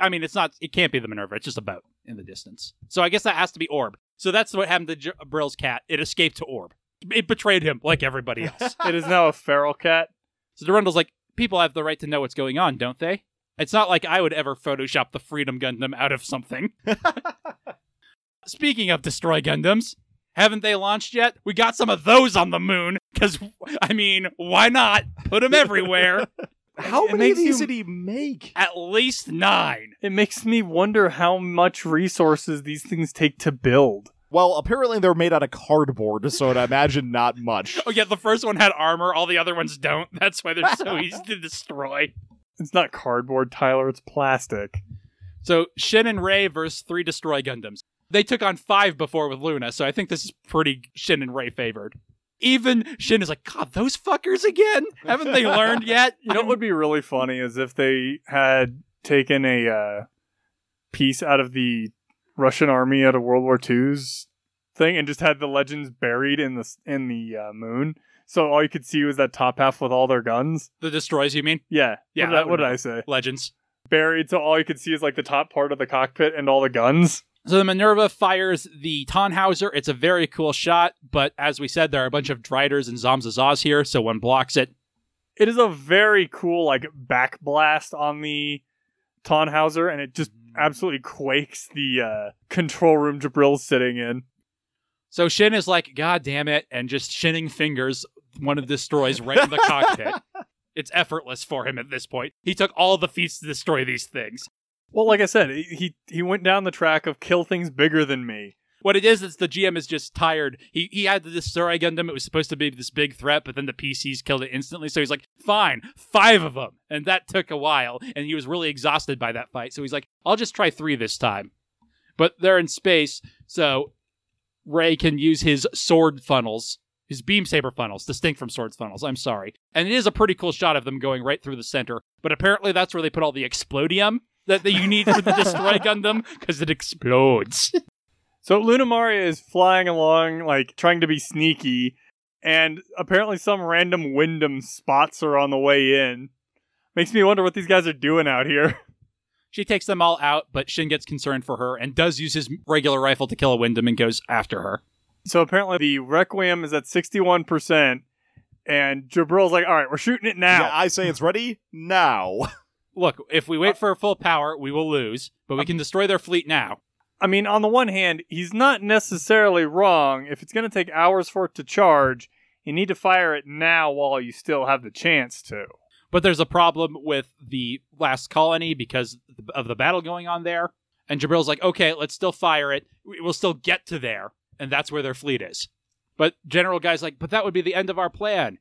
I mean, it's not. It can't be the Minerva. It's just a boat in the distance. So I guess that has to be Orb. So that's what happened to J- Brill's cat. It escaped to Orb. It betrayed him like everybody [laughs] else. it is now a feral cat. so Durandal's like, people have the right to know what's going on, don't they? It's not like I would ever Photoshop the Freedom Gundam out of something. [laughs] Speaking of Destroy Gundams, haven't they launched yet? We got some of those on the moon, because, I mean, why not? Put them everywhere. [laughs] How It many of these did he make? At least nine. It makes me wonder how much resources these things take to build. Well, apparently they're made out of cardboard, so I'd imagine not much. [laughs] Oh, yeah, the first one had armor, all the other ones don't. That's why they're so [laughs] easy to destroy. It's not cardboard, Tyler, it's plastic. So, Shin and Ray versus three Destroy Gundams. They took on five before with Luna, so I think this is pretty Shin and Ray favored. Even Shin is like, God, those fuckers again? Haven't they learned [laughs] yet? You know what would be really funny is if they had taken a uh, piece out of the Russian army out of World War II's thing and just had the legends buried in the in the uh, moon. So all you could see was that top half with all their guns. The Destroys, you mean? Yeah, Yeah, What did, I, what did I say? Legends. Buried, so all you could see is like the top part of the cockpit and all the guns. So the Minerva fires the Tannhauser. It's a very cool shot, but as we said, there are a bunch of Driders and Zamzazas here, so one blocks it. It is a very cool like back blast on the Tannhauser, and it just absolutely quakes the uh, control room Djibril's sitting in. So Shin is like, God damn it, and just shinning fingers one of the destroys right in the cockpit. [laughs] It's effortless for him at this point. He took all the feats to destroy these things. Well, like I said, he he went down the track of kill things bigger than me. What it is is the GM is just tired. He he had this Destroy Gundam. It was supposed to be this big threat, but then the PCs killed it instantly. So he's like, fine, five of them. And that took a while. And he was really exhausted by that fight. So he's like, I'll just try three this time. But they're in space, so Ray can use his sword funnels, his beam saber funnels, distinct from swords funnels. I'm sorry. And it is a pretty cool shot of them going right through the center. But apparently that's where they put all the explodium that, that you need for the Destroy [laughs] Gundam because it explodes. So Lunamaria is flying along, like trying to be sneaky, and apparently some random Windam spots are on the way in. Makes me wonder what these guys are doing out here. [laughs] She takes them all out, but Shin gets concerned for her and does use his regular rifle to kill a Windam and goes after her. So apparently the Requiem is at sixty-one percent, and Djibril's like, "All right, we're shooting it now." Yeah, I say it's ready now. [laughs] look, if we wait uh, for full power, we will lose, but we uh, can destroy their fleet now. I mean, on the one hand, he's not necessarily wrong. If it's going to take hours for it to charge, you need to fire it now while you still have the chance to. But there's a problem with the last colony because of the battle going on there. And Djibril's like, okay, let's still fire it. We- We'll still get to there. And that's where their fleet is. But General Guy's like, but that would be the end of our plan.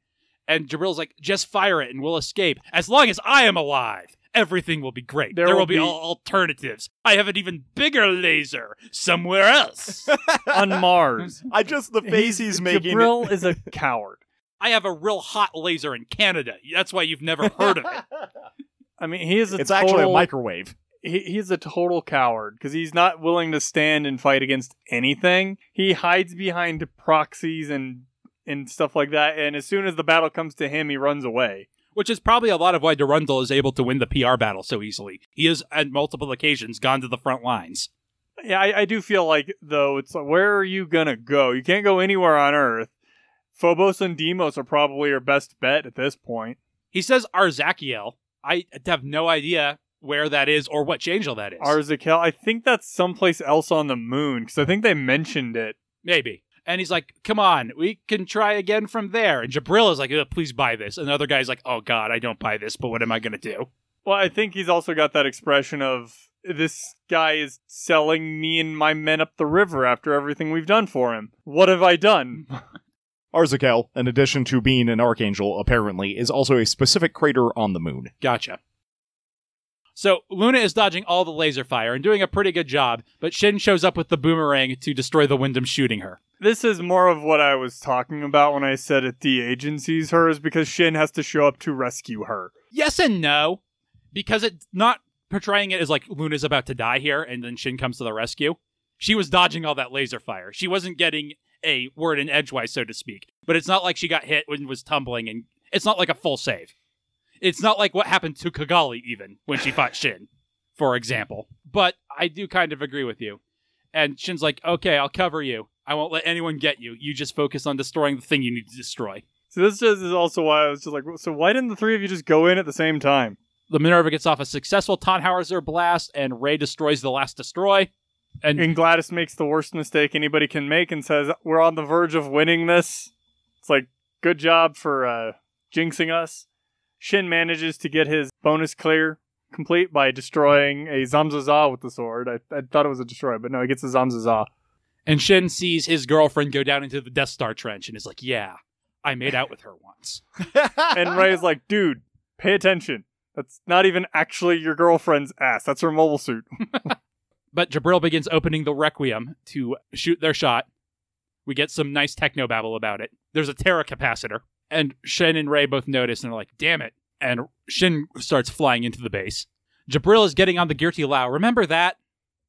And Djibril's like, just fire it and we'll escape. As long as I am alive, everything will be great. There There, will will be, be- alternatives. I have an even bigger laser somewhere else. [laughs] On Mars. I just the face he's, making. Djibril is a coward. [laughs] I have a real hot laser in Canada. That's why you've never heard of it. [laughs] I mean, he is a It's total, actually a microwave. he, he's a total coward because he's not willing to stand and fight against anything. He hides behind proxies and and stuff like that. And as soon as the battle comes to him, he runs away. Which is probably a lot of why Durandal is able to win the PR battle so easily. He has, at multiple occasions, gone to the front lines. Yeah, I, I do feel like though it's like where are you gonna go? You can't go anywhere on Earth. Phobos and Deimos are probably your best bet at this point. He says Arzakiel. I have no idea where that is or what angel that is. Arzachel, I think that's someplace else on the moon because I think they mentioned it. Maybe. And he's like, come on, we can try again from there. And Djibril is like, uh, please buy this. And the other guy's like, oh God, I don't buy this, but what am I going to do? Well, I think he's also got that expression of this guy is selling me and my men up the river after everything we've done for him. What have I done? [laughs] Arzachel, in addition to being an archangel, apparently, is also a specific crater on the moon. Gotcha. So Luna is dodging all the laser fire and doing a pretty good job, but Shin shows up with the boomerang to destroy the Windam shooting her. this is more of what I was talking about when I said it the agency's hers because Shin has to show up to rescue her. Yes and no, because it's not portraying it as like Luna's about to die here and then Shin comes to the rescue. She was dodging all that laser fire. She wasn't getting a word in edgewise, so to speak. But it's not like she got hit when was tumbling, and it's not like a full save. It's not like what happened to Cagalli even when she fought Shin, for example. But I do kind of agree with you. And Shin's like, okay, I'll cover you. I won't let anyone get you. You just focus on destroying the thing you need to destroy. So this is also why I was just like, so why didn't the three of you just go in at the same time? The Minerva gets off a successful Tannhauser blast, and Ray destroys the last destroy. And And Gladys makes the worst mistake anybody can make and says, We're on the verge of winning this. It's like, good job for uh, jinxing us. Shin manages to get his bonus clear complete by destroying a Zamzaza with the sword. I, I thought it was a destroy, but no, he gets a Zamzaza. and Shin sees his girlfriend go down into the Death Star trench and is like, "Yeah, I made out with her once." [laughs] And Ray's like, dude, pay attention. That's not even actually your girlfriend's ass. That's her mobile suit. [laughs] But Djibril begins opening the Requiem to shoot their shot. We get some nice techno babble about it. There's a Terra capacitor, and Shin and Ray both notice and are like, "Damn it!" And Shin starts flying into the base. Djibril is getting on the Girty Lue. Remember that?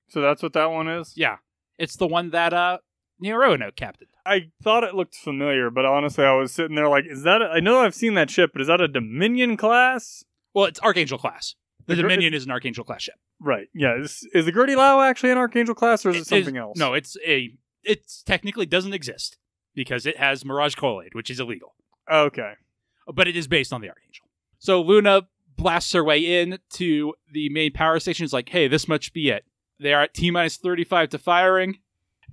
So that's what that one is? Yeah, it's the one that uh Neurono captain. I thought it looked familiar, but honestly, I was sitting there like, is that? A, I know I've seen that ship, but is that a Dominion class? Well, it's Archangel class. The The Dominion is an Archangel class ship. Right. Yeah. Is, is the Girty Lue actually an Archangel class, or is it, something is- else? No, it's a. It technically doesn't exist because it has Mirage Colloid, which is illegal. Okay. but it is based on the Archangel. So Luna blasts her way in to the main power station. It's like, hey, this much be it. They are at T minus 35 to firing.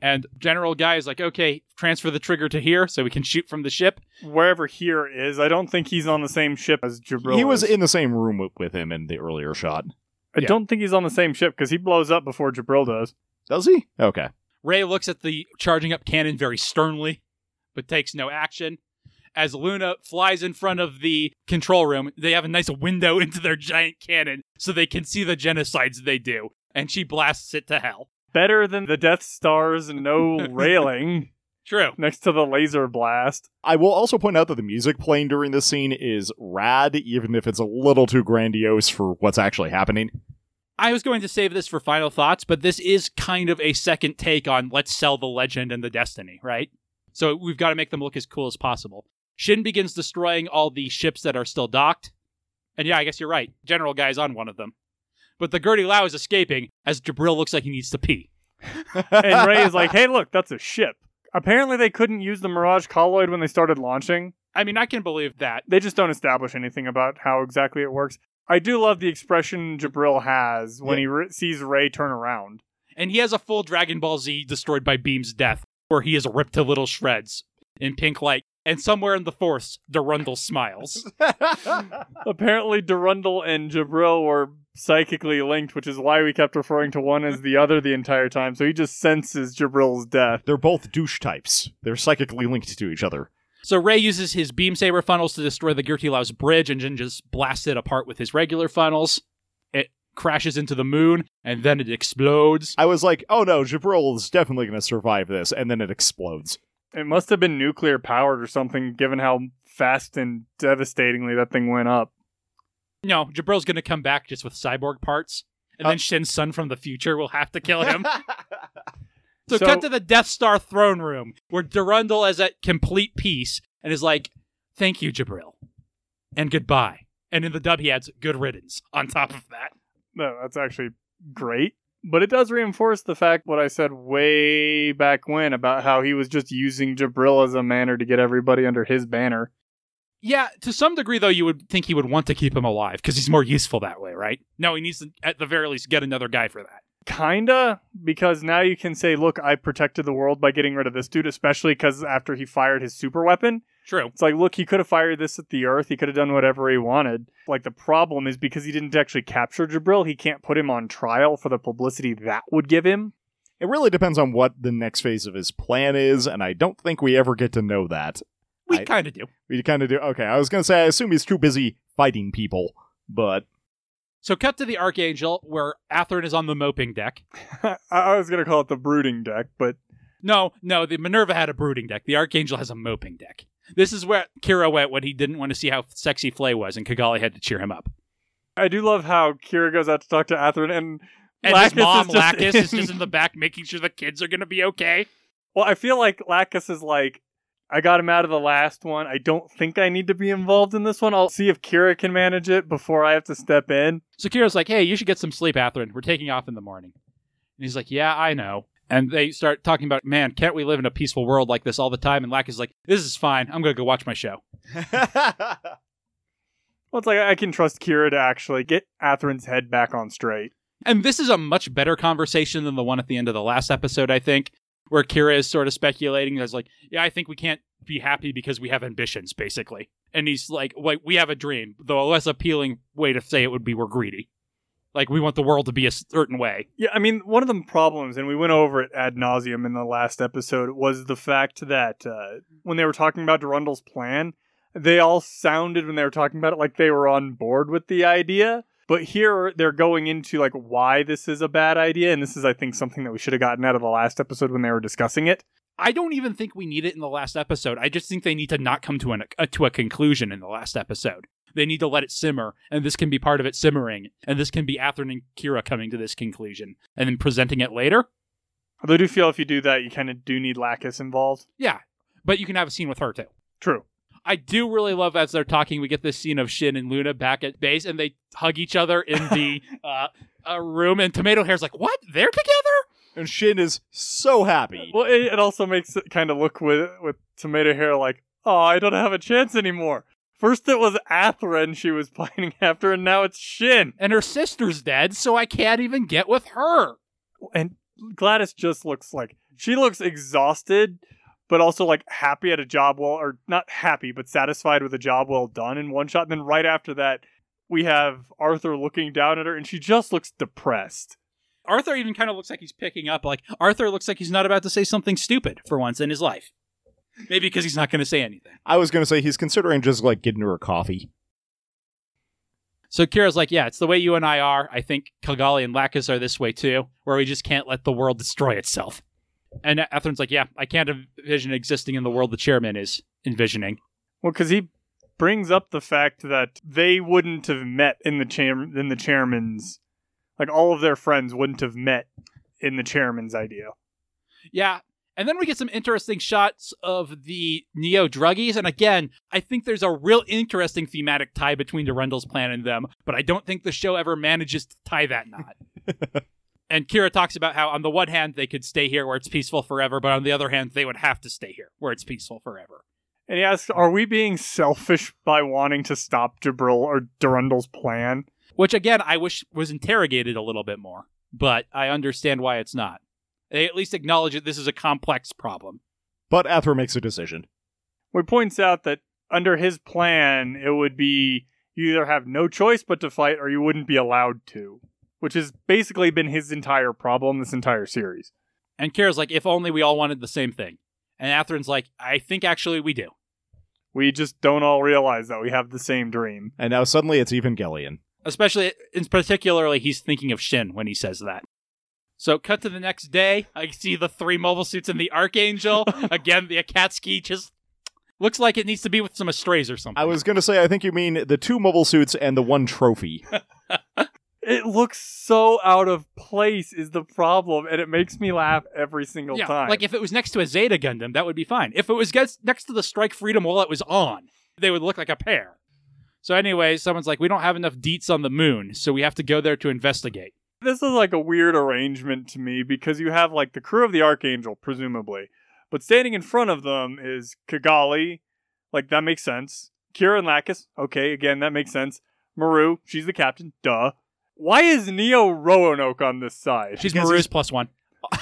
And General Guy is like, okay, transfer the trigger to here so we can shoot from the ship. Wherever here is, I don't think he's on the same ship as Djibril. he was is. in the same room with, with him in the earlier shot. I yeah. don't think he's on the same ship because he blows up before Djibril does. Does he? Okay. Ray looks at the charging up cannon very sternly, but takes no action. As Luna flies in front of the control room, they have a nice window [laughs] into their giant cannon so they can see the genocides they do. And she blasts it to hell. Better than the Death Stars no [laughs] railing True. next to the laser blast. I will also point out that the music playing during this scene is rad, even if it's a little too grandiose for what's actually happening. I was going to save this for final thoughts, but this is kind of a second take on let's sell the legend and the destiny, right? So we've got to make them look as cool as possible. Shin begins destroying all the ships that are still docked. And yeah, I guess you're right. General Guy's on one of them. But the Girty Lue is escaping as Djibril looks like he needs to pee. [laughs] And Ray is like, hey, look, that's a ship. Apparently, they couldn't use the Mirage colloid when they started launching. I mean, I can believe that. They just don't establish anything about how exactly it works. I do love the expression Djibril has when he re- sees Ray turn around. And he has a full Dragon Ball Z destroyed by Beam's death, where he is ripped to little shreds in pink light. And somewhere in the force, Durandal smiles. [laughs] Apparently, Durandal and Djibril were psychically linked, which is why we kept referring to one as the other the entire time. So he just senses Djibril's death. They're both douche types. They're psychically linked to each other. So Ray uses his beam saber funnels to destroy the Girty Lue's bridge and then just blasts it apart with his regular funnels. It crashes into the moon and then it explodes. I was like, oh no, Djibril is definitely going to survive this, and then it explodes. It must have been nuclear powered or something, given how fast and devastatingly that thing went up. No, Djibril's going to come back just with cyborg parts. And Uh- then Shin's son from the future will have to kill him. [laughs] So, So- cut to the Death Star throne room where Durandal is at complete peace and is like, "Thank you, Djibril, and goodbye." And in the dub, he adds "good riddance" on top of that. No, that's actually great. But it does reinforce the fact what I said way back when about how he was just using Djibril as a manner to get everybody under his banner. Yeah, to some degree, though, you would think he would want to keep him alive because he's more useful that way, right? No, he needs to, at the very least, get another guy for that. Kinda, because now you can say, look, I protected the world by getting rid of this dude, especially because after he fired his super weapon, True. it's like, look, he could have fired this at the Earth. He could have done whatever he wanted. Like, the problem is because he didn't actually capture Djibril, he can't put him on trial for the publicity that would give him. It really depends on what the next phase of his plan is, and I don't think we ever get to know that. We kind of do. We kind of do. Okay, I was going to say, I assume he's too busy fighting people, but So, cut to the Archangel where Athrun is on the moping deck. [laughs] I- I was going to call it the brooding deck, but No, no, the Minerva had a brooding deck. The Archangel has a moping deck. This is where Kira went when he didn't want to see how sexy Flay was, and Cagalli had to cheer him up. I do love how Kira goes out to talk to Athrun and And Lacus his mom, is Lacus, is just [laughs] in the back making sure the kids are going to be okay. Well, I feel like Lacus is like, I got him out of the last one. I don't think I need to be involved in this one. I'll see if Kira can manage it before I have to step in. So Kira's like, hey, you should get some sleep, Athrun. We're taking off in the morning. And he's like, yeah, I know. And they start talking about, man, can't we live in a peaceful world like this all the time? And Lacus is like, this is fine. I'm going to go watch my show. [laughs] Well, it's like I can trust Kira to actually get Athrun's head back on straight. And this is a much better conversation than the one at the end of the last episode, I think, where Kira is sort of speculating. There's like, yeah, I think we can't be happy because we have ambitions, basically. And he's like, like we have a dream, though a less appealing way to say it would be we're greedy. Like we want the world to be a certain way. Yeah, I mean, one of the problems, and we went over it ad nauseum in the last episode, was the fact that uh, when they were talking about Durandal's plan, they all sounded when they were talking about it like they were on board with the idea. But here they're going into like why this is a bad idea, and this is, I think, something that we should have gotten out of the last episode when they were discussing it. I don't even think we need it in the last episode. I just think they need to not come to an uh, to a conclusion in the last episode. They need to let it simmer, and this can be part of it simmering, and this can be Athrun and Kira coming to this conclusion, and then presenting it later. Although I do feel if you do that, you kind of do need Lacus involved. Yeah, but you can have a scene with her too. True. I do really love as they're talking, we get this scene of Shin and Luna back at base, and they hug each other in the [laughs] uh, uh, room, and Tomato Hair's like, "What? They're together?" and Shin is so happy. Well, it, it also makes it kind of look with with tomato hair like, oh, I don't have a chance anymore. First it was Athrun she was [laughs] pining after, and now it's Shin. And her sister's dead, so I can't even get with her. And Gladys just looks like she looks exhausted, but also like happy at a job well, or not happy, but satisfied with a job well done in one shot. And then right after that, we have Arthur looking down at her, and she just looks depressed. Arthur even kind of looks like he's picking up. Like Arthur looks like he's not about to say something stupid for once in his life. Maybe because he's not going to say anything. I was going to say he's considering just like getting her a coffee. So Kira's like, yeah, it's the way you and I are. I think Cagalli and Lacus are this way too, where we just can't let the world destroy itself. And Athrun's like, yeah, I can't envision existing in the world the chairman is envisioning. Well, because he brings up the fact that they wouldn't have met in the chair in the chairman's, like all of their friends wouldn't have met in the chairman's idea. Yeah. And then we get some interesting shots of the Neo druggies. And again, I think there's a real interesting thematic tie between Durandal's plan and them, but I don't think the show ever manages to tie that knot. [laughs] and Kira talks about how, on the one hand, they could stay here where it's peaceful forever, but on the other hand, they would have to stay here where it's peaceful forever. And he asks, "Are we being selfish by wanting to stop Djibril or Durandal's plan?" which again I wish was interrogated a little bit more, but I understand why it's not. They at least acknowledge that this is a complex problem. But Athrun makes a decision. He points out that under his plan, it would be you either have no choice but to fight or you wouldn't be allowed to, which has basically been his entire problem this entire series. And Kira's like, if only we all wanted the same thing. And Athrun's like, I think actually we do. We just don't all realize that we have the same dream. And now suddenly it's Evangelion. Especially, in particularly, he's thinking of Shin when he says that. So, cut to the next day. I see the three mobile suits and the Archangel. [laughs] Again, the Akatsuki just looks like it needs to be with some Astrays or something. I was going to say, I think you mean the two mobile suits and the one trophy. [laughs] It looks so out of place, is the problem, and it makes me laugh every single yeah, time. like if it was next to a Zeta Gundam, that would be fine. If it was next to the Strike Freedom while it was on, they would look like a pair. So, anyway, someone's like, we don't have enough deets on the moon, so we have to go there to investigate. This is like a weird arrangement to me because you have like the crew of the Archangel, presumably, but standing in front of them is Cagalli. Like that makes sense. Kira and Lacus. Okay, again, that makes sense. Murrue, she's the captain. Duh. Why is Neo Roanoke on this side? She's Because Murrue's he's- plus one.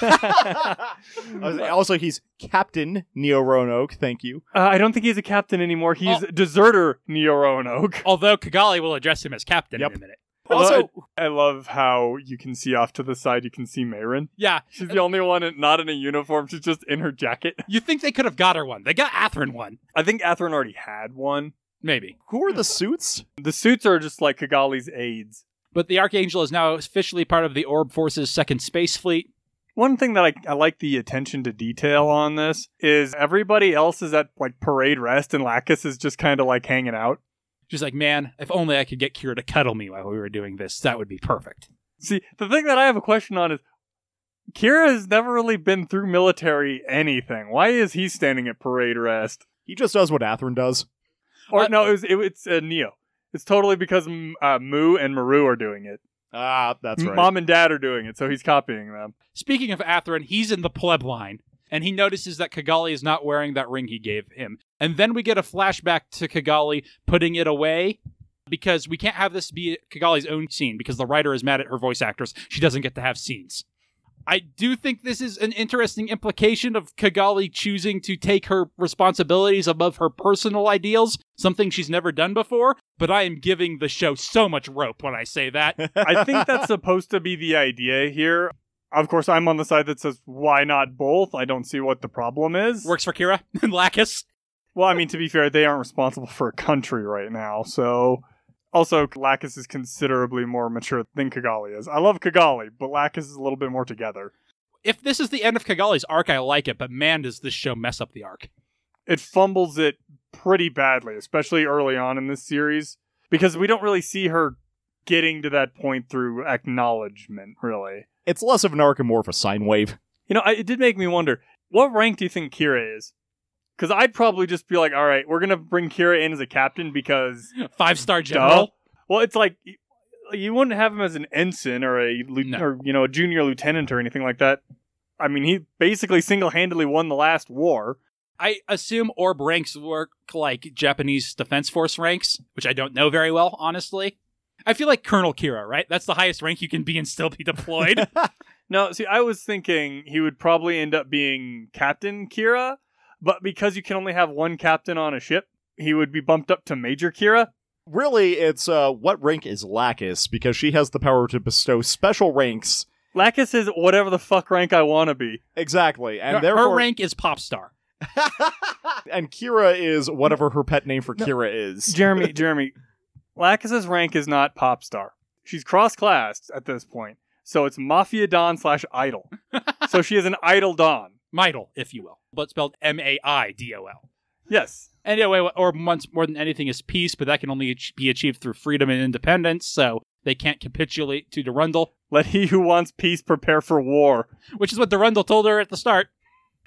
[laughs] [laughs] also, he's Captain Neo Roanoke. Thank you. Uh, I don't think he's a captain anymore. He's Oh. deserter Neo Roanoke. Although Cagalli will address him as captain Yep. in a minute. Also, I love how you can see off to the side. You can see Meyrin. Yeah, She's the only one in- not in a uniform. She's just in her jacket. you think they could have got her one. They got Athrun one. I think Athrun already had one. Maybe. who are the suits? The suits are just like Cagalli's aides. But the Archangel is now officially part of the Orb Force's second space fleet. One thing that I, I like the attention to detail on this is everybody else is at like parade rest and Lacus is just kind of like hanging out. She's like, man, if only I could get Kira to cuddle me while we were doing this, that would be perfect. See, the thing that I have a question on is Kira has never really been through military anything. Why is he standing at parade rest? He just does what Athrun does. Or Uh, no, it was, it, it's uh, Neo. It's totally because uh, Mu and Murrue are doing it. Ah, that's right. Mom and Dad are doing it, so he's copying them. Speaking of Athrun, he's in the pleb line, and he notices that Cagalli is not wearing that ring he gave him. And then we get a flashback to Cagalli putting it away because we can't have this be Cagalli's own scene because the writer is mad at her voice actress. She doesn't get to have scenes. I do think this is an interesting implication of Cagalli choosing to take her responsibilities above her personal ideals, something she's never done before, but I am giving the show so much rope when I say that. [laughs] I think that's supposed to be the idea here. Of course, I'm on the side that says, why not both? I don't see what the problem is. Works for Kira and [laughs] Lacus. Well, I mean, to be fair, they aren't responsible for a country right now, so. Also, Lacus is considerably more mature than Cagalli is. I love Cagalli, but Lacus is a little bit more together. if this is the end of Cagalli's arc, I like it, but man, does this show mess up the arc. It fumbles it pretty badly, especially early on in this series, because we don't really see her getting to that point through acknowledgement, really. It's less of an arc and more of a sine wave. You know, I, it did make me wonder what rank do you think Kira is? Because I'd probably just be like, all right, we're going to bring Kira in as a captain because, [laughs] Five star duh. general. Well, it's like you wouldn't have him as an ensign or a lieu- No. or you know a junior lieutenant or anything like that. I mean, he basically single handedly won the last war. I assume Orb ranks work like Japanese Defense Force ranks, which I don't know very well, honestly. I feel like Colonel Kira, right? That's the highest rank you can be and still be deployed. [laughs] No, see, I was thinking he would probably end up being Captain Kira, but because you can only have one captain on a ship, he would be bumped up to Major Kira. Really, it's uh, what rank is Lacus because she has the power to bestow special ranks. Lacus is whatever the fuck rank I want to be. Exactly, and her, therefore, her rank is pop star. [laughs] and Kira is whatever her pet name for Kira is. Jeremy, Jeremy, Lacus's rank is not pop star. She's cross classed at this point, so it's Mafia Don slash Idol. [laughs] so she is an Idol Don. Maidel, if you will, but spelled M A I D O L. Yes. Anyway, or wants more than anything is peace, but that can only be achieved through freedom and independence, so they can't capitulate to Durandal. Let he who wants peace prepare for war. which is what Durandal told her at the start.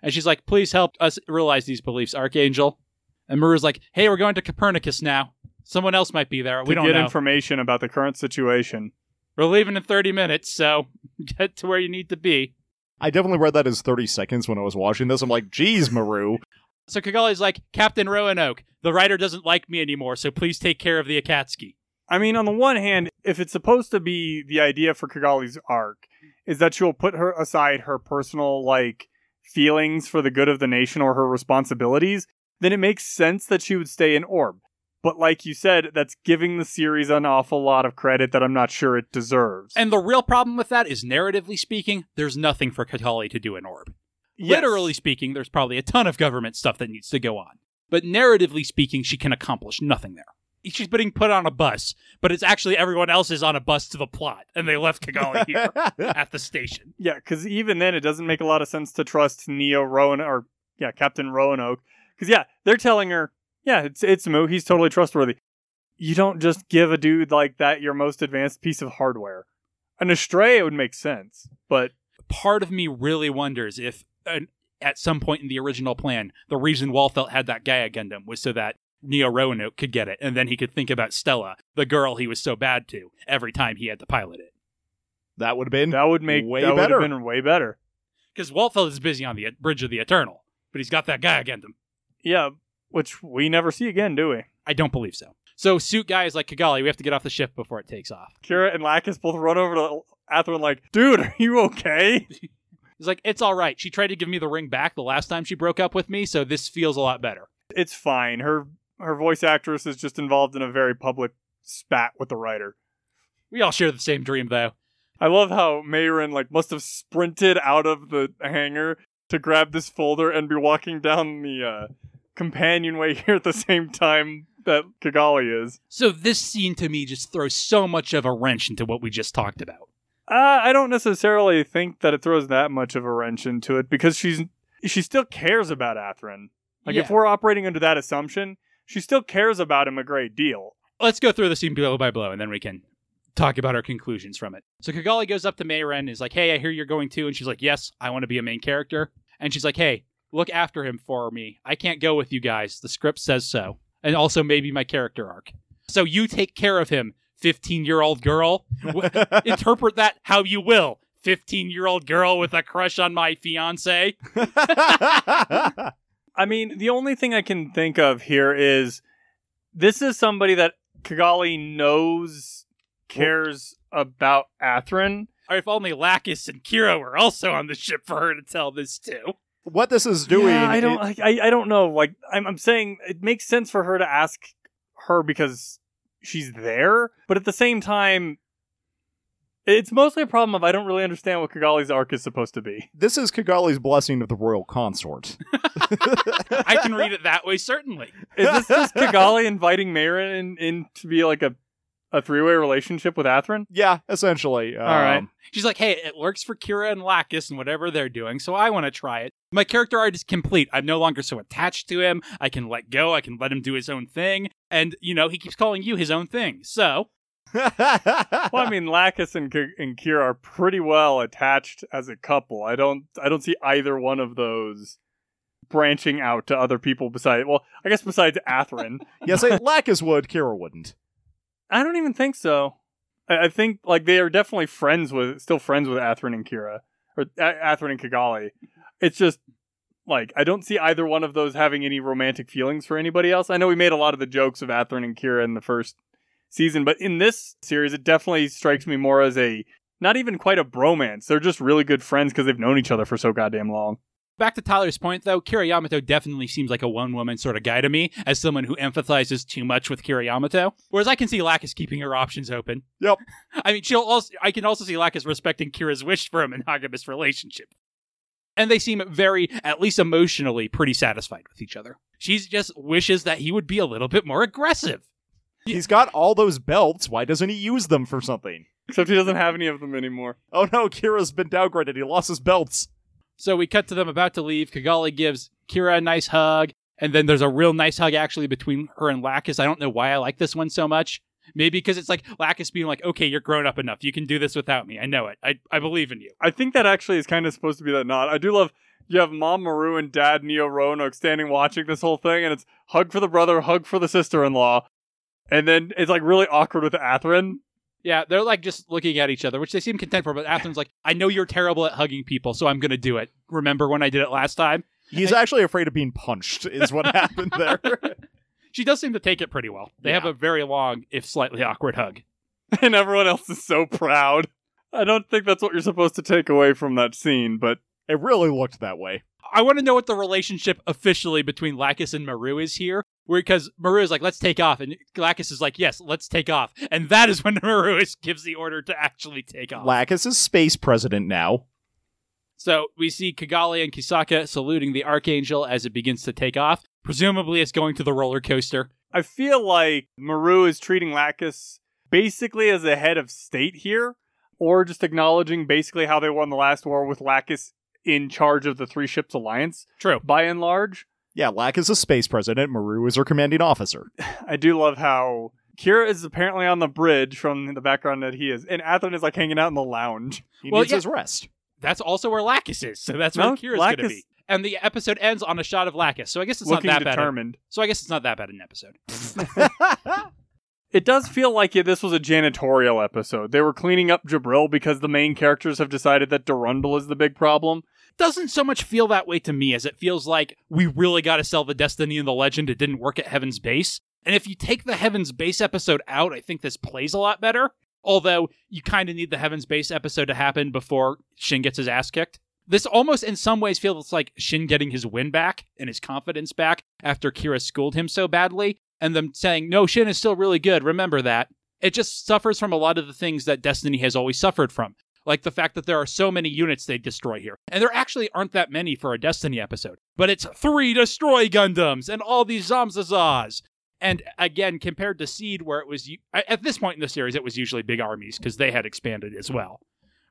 And she's like, please help us realize these beliefs, Archangel. And Murrue's like, hey, we're going to Copernicus now. Someone else might be there. We don't get know. information about the current situation. we're leaving in 30 minutes, so [laughs] get to where you need to be. I definitely read that as 30 seconds when I was watching this. I'm like, geez, Murrue. [laughs] So Cagalli's like, Captain Roanoke, the writer doesn't like me anymore, so please take care of the Akatsuki. I mean, on the one hand, if it's supposed to be the idea for Cagalli's arc is that she'll put her aside her personal like feelings for the good of the nation or her responsibilities, then it makes sense that she would stay in Orb. But like you said, that's giving the series an awful lot of credit that I'm not sure it deserves. And the real problem with that is, narratively speaking, there's nothing for Cagalli to do in Orb. Yes. Literally speaking, there's probably a ton of government stuff that needs to go on. But narratively speaking, she can accomplish nothing there. She's being put on a bus, but it's actually everyone else is on a bus to the plot, and they left Cagalli here [laughs] at the station. Yeah, because even then, it doesn't make a lot of sense to trust Neo Rowan or yeah, Captain Roanoke. Because yeah, they're telling her, yeah, it's it's Mu. He's totally trustworthy. You don't just give a dude like that your most advanced piece of hardware. An Astray it would make sense, but Part of me really wonders if, uh, at some point in the original plan, the reason Waltfeld had that Gaia Gundam was so that Neo Roanoke could get it, and then he could think about Stellar, the girl he was so bad to, every time he had to pilot it. that would have been that would make way that would better. have been way better. Because Waltfeld is busy on the Bridge of the Eternal, but he's got that Gaia Gundam. Yeah, which we never see again, do we? I don't believe so. So suit guys like Cagalli, we have to get off the ship before it takes off. Kira and Lacus both run over to Athrun like, dude, are you okay? [laughs] He's like, it's all right. She tried to give me the ring back the last time she broke up with me, so this feels a lot better. it's fine. Her her voice actress is just involved in a very public spat with the writer. We all share the same dream, though. I love how Meyrin like must have sprinted out of the hangar to grab this folder and be walking down the uh, companionway [laughs] here at the same time that Cagalli is. So this scene to me just throws so much of a wrench into what we just talked about. Uh, I don't necessarily think that it throws that much of a wrench into it because she's she still cares about Athrun. Like if we're operating under that assumption, she still cares about him a great deal. Let's go through the scene blow by blow, and then we can talk about our conclusions from it. So Cagalli goes up to Meyrin and is like, "Hey, I hear you're going too," and she's like, "Yes, I want to be a main character." And she's like, "Hey, look after him for me. I can't go with you guys. The script says so, and also maybe my character arc. So you take care of him, 15 year old girl. [laughs] Interpret that how you will." 15 year old girl with a crush on my fiance. I mean, the only thing I can think of here is this is somebody that Cagalli knows cares about Athrun. Or if only Lacus and Kira were also on the ship for her to tell this to. What this is doing. Yeah, I don't. it- I I don't know. Like I'm, I'm saying, it makes sense for her to ask her because she's there, but at the same time, it's mostly a problem of I don't really understand what Cagalli's arc is supposed to be. this is Cagalli's blessing of the royal consort. [laughs] I can read it that way, certainly. Is this just Cagalli inviting Meyrin in, in to be like a a three way relationship with Athrun? yeah, essentially. Um, All right. She's like, hey, it works for Kira and Lacus and whatever they're doing, so I want to try it. My character art is complete. I'm no longer so attached to him. I can let go. I can let him do his own thing. And, you know, he keeps calling you his own thing. So, [laughs] Well, I mean, Lacus and, Ki- and Kira are pretty well attached as a couple. I don't I don't see either one of those branching out to other people besides well, I guess besides Athrun. yes, it, Lacus would, Kira wouldn't. I don't even think so. I, I think like they are definitely friends with still friends with Athrun and Kira or A- Athrun and Cagalli. It's just like I don't see either one of those having any romantic feelings for anybody else. I know we made a lot of the jokes of Athrun and Kira in the first season, but in this series, it definitely strikes me more as a not even quite a bromance. They're just really good friends because they've known each other for so goddamn long. Back to Tyler's point, though, Kira Yamato definitely seems like a one woman sort of guy to me, as someone who empathizes too much with Kira Yamato. Whereas I can see Lacus keeping her options open. Yep. [laughs] I mean, she'll also. I can also see Lacus respecting Kira's wish for a monogamous relationship. And they seem very, at least emotionally, pretty satisfied with each other. She just wishes that he would be a little bit more aggressive. He's got all those belts. Why doesn't he use them for something? Except he doesn't have any of them anymore. Oh no, Kira's been downgraded. He lost his belts. So we cut to them about to leave. Cagalli gives Kira a nice hug, and then there's a real nice hug actually between her and Lacus. I don't know why I like this one so much. Maybe because it's like Lacus being like, okay, you're grown up enough. You can do this without me. I know it. I, I believe in you. I think that actually is kind of supposed to be that nod. I do love you have Mom Murrue and Dad Neo Roanoke standing watching this whole thing, and it's hug for the brother, hug for the sister in law. And then it's like really awkward with Athrun. Yeah, they're like just looking at each other, which they seem content for. But Athrun's like, I know you're terrible at hugging people, so I'm going to do it. Remember when I did it last time? He's actually afraid of being punched, is what happened there. [laughs] She does seem to take it pretty well. They have a very long, if slightly awkward hug. [laughs] and everyone else is so proud. I don't think that's what you're supposed to take away from that scene, but It really looked that way. I want to know what the relationship officially between Lacus and Murrue is here. Because Murrue is like, let's take off. And Lacus is like, yes, let's take off. And that is when [laughs] Murrue is, gives the order to actually take off. Lacus is space president now. So we see Cagalli and Kisaka saluting the Archangel as it begins to take off. Presumably, it's going to the roller coaster. I feel like Murrue is treating Lacus basically as a head of state here, or just acknowledging basically how they won the last war with Lacus in charge of the Three Ships Alliance, True. by and large. Yeah, Lack is a space president. Murrue is her commanding officer. [sighs] I do love how Kira is apparently on the bridge from the background that he is, and Atherin is like hanging out in the lounge. [laughs] He Well, needs yeah. his rest. That's also where Lacus is. So that's where No, Kira's going to be. And the episode ends on a shot of Lacus. So I guess it's looking not that bad. So I guess it's not that bad an episode. [laughs] [laughs] It does feel like yeah, this was a janitorial episode. They were cleaning up Djibril because the main characters have decided that Durandal is the big problem. Doesn't so much feel that way to me as it feels like we really got to sell the Destiny and the Legend. It didn't work at Heaven's Base. And if you take the Heaven's Base episode out, I think this plays a lot better. Although you kind of need the Heaven's Base episode to happen before Shin gets his ass kicked. This almost in some ways feels like Shin getting his win back and his confidence back after Kira schooled him so badly, and them saying, No, Shin is still really good, remember that. It just suffers from a lot of the things that Destiny has always suffered from like the fact that there are so many units they destroy here. And there actually aren't that many for a Destiny episode, but it's three destroy Gundams and all these Zamzazas. And again, compared to Seed, where it was at this point in the series, it was usually big armies because they had expanded as well.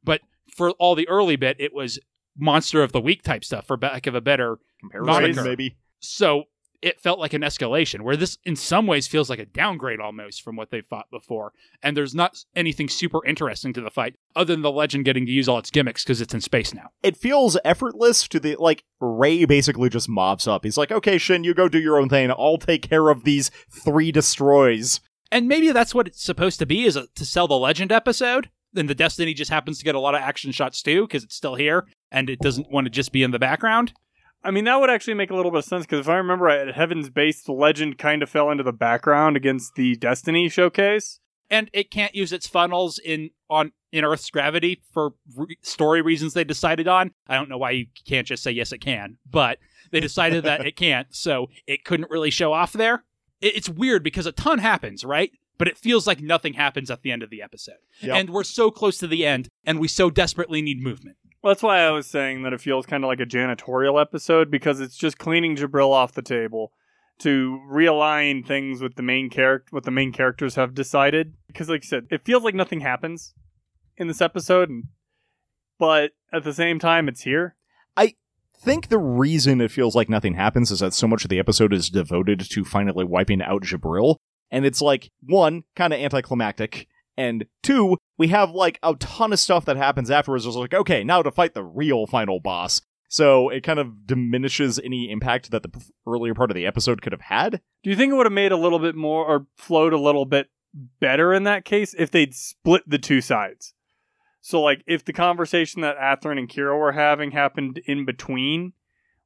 But for all the early bit, it was monster of the week type stuff, for lack of a better. Comparison, maybe. So it felt like an escalation, where this in some ways feels like a downgrade almost from what they fought before. And there's not anything super interesting to the fight other than the legend getting to use all its gimmicks because it's in space now. It feels effortless to the like Ray basically just mobs up. He's like, "Okay, Shin, you go do your own thing. I'll take care of these three destroys." And maybe that's what it's supposed to be is a, to sell the legend episode. Then the Destiny just happens to get a lot of action shots too because it's still here and it doesn't want to just be in the background. I mean, that would actually make a little bit of sense because if I remember right, at Heaven's Base, the legend kind of fell into the background against the Destiny showcase. and it can't use its funnels in on in Earth's gravity for re- story reasons they decided on. I don't know why you can't just say yes it can, but they decided that [laughs] it can't, so it couldn't really show off there. It, it's weird because a ton happens, right? But it feels like nothing happens at the end of the episode, Yep. and we're so close to the end, and we so desperately need movement. Well, that's why I was saying that it feels kind of like a janitorial episode because it's just cleaning Djibril off the table to realign things with the main character, what the main characters have decided. Because, like you said, it feels like nothing happens in this episode, and, but at the same time, it's here. I think the reason it feels like nothing happens is that so much of the episode is devoted to finally wiping out Djibril. And it's like, one, kind of anticlimactic. And two, we have like a ton of stuff that happens afterwards. It's like, okay, now to fight the real final boss. So it kind of diminishes any impact that the p- earlier part of the episode could have had. Do you think it would have made a little bit more or flowed a little bit better in that case if they'd split the two sides? So, like, if the conversation that Athrun and Kira were having happened in between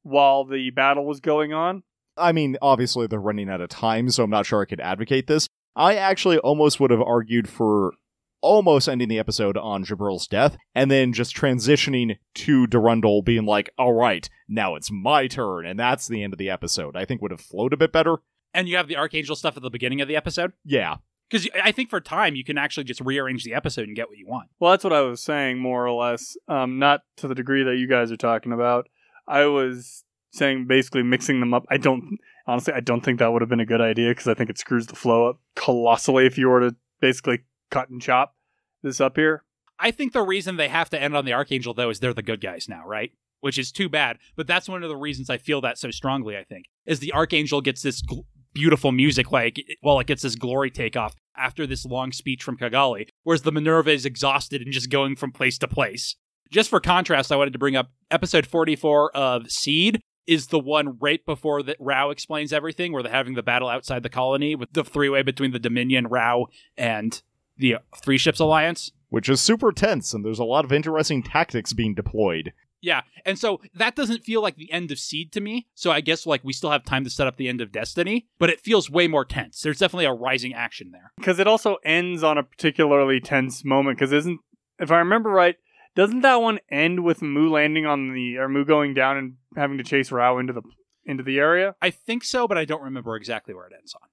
while the battle was going on, I mean, obviously they're running out of time, so I'm not sure I could advocate this. I actually almost would have argued for almost ending the episode on Djibril's death, and then just transitioning to Durandal being like, all right, now it's my turn, and that's the end of the episode. I think would have flowed a bit better. And you have the Archangel stuff at the beginning of the episode Yeah. because I think for time you can actually just rearrange the episode and get what you want. Well, that's what I was saying, more or less. Um, not to the degree that you guys are talking about. I was saying basically mixing them up. I don't, honestly, I don't think that would have been a good idea because I think it screws the flow up colossally if you were to basically cut and chop this up here. I think the reason they have to end on the Archangel, though, is they're the good guys now, right? Which is too bad. But that's one of the reasons I feel that so strongly, I think, is the Archangel gets this gl- beautiful music, like, well, it gets this glory takeoff after this long speech from Cagalli, whereas the Minerva is exhausted and just going from place to place. Just for contrast, I wanted to bring up episode 44 of Seed is the one right before that Rau explains everything, where they're having the battle outside the colony with the three way between the Dominion, Rau, and the Three Ships Alliance. Which is super tense, and there's a lot of interesting tactics being deployed. Yeah, and so that doesn't feel like the end of Seed to me. So I guess like we still have time to set up the end of Destiny, but it feels way more tense. There's definitely a rising action there. because it also ends on a particularly tense moment. Because isn't, if I remember right, doesn't that one end with Mu landing on the or Mu going down and having to chase Rau into the into the area? I think so, but I don't remember exactly where it ends on.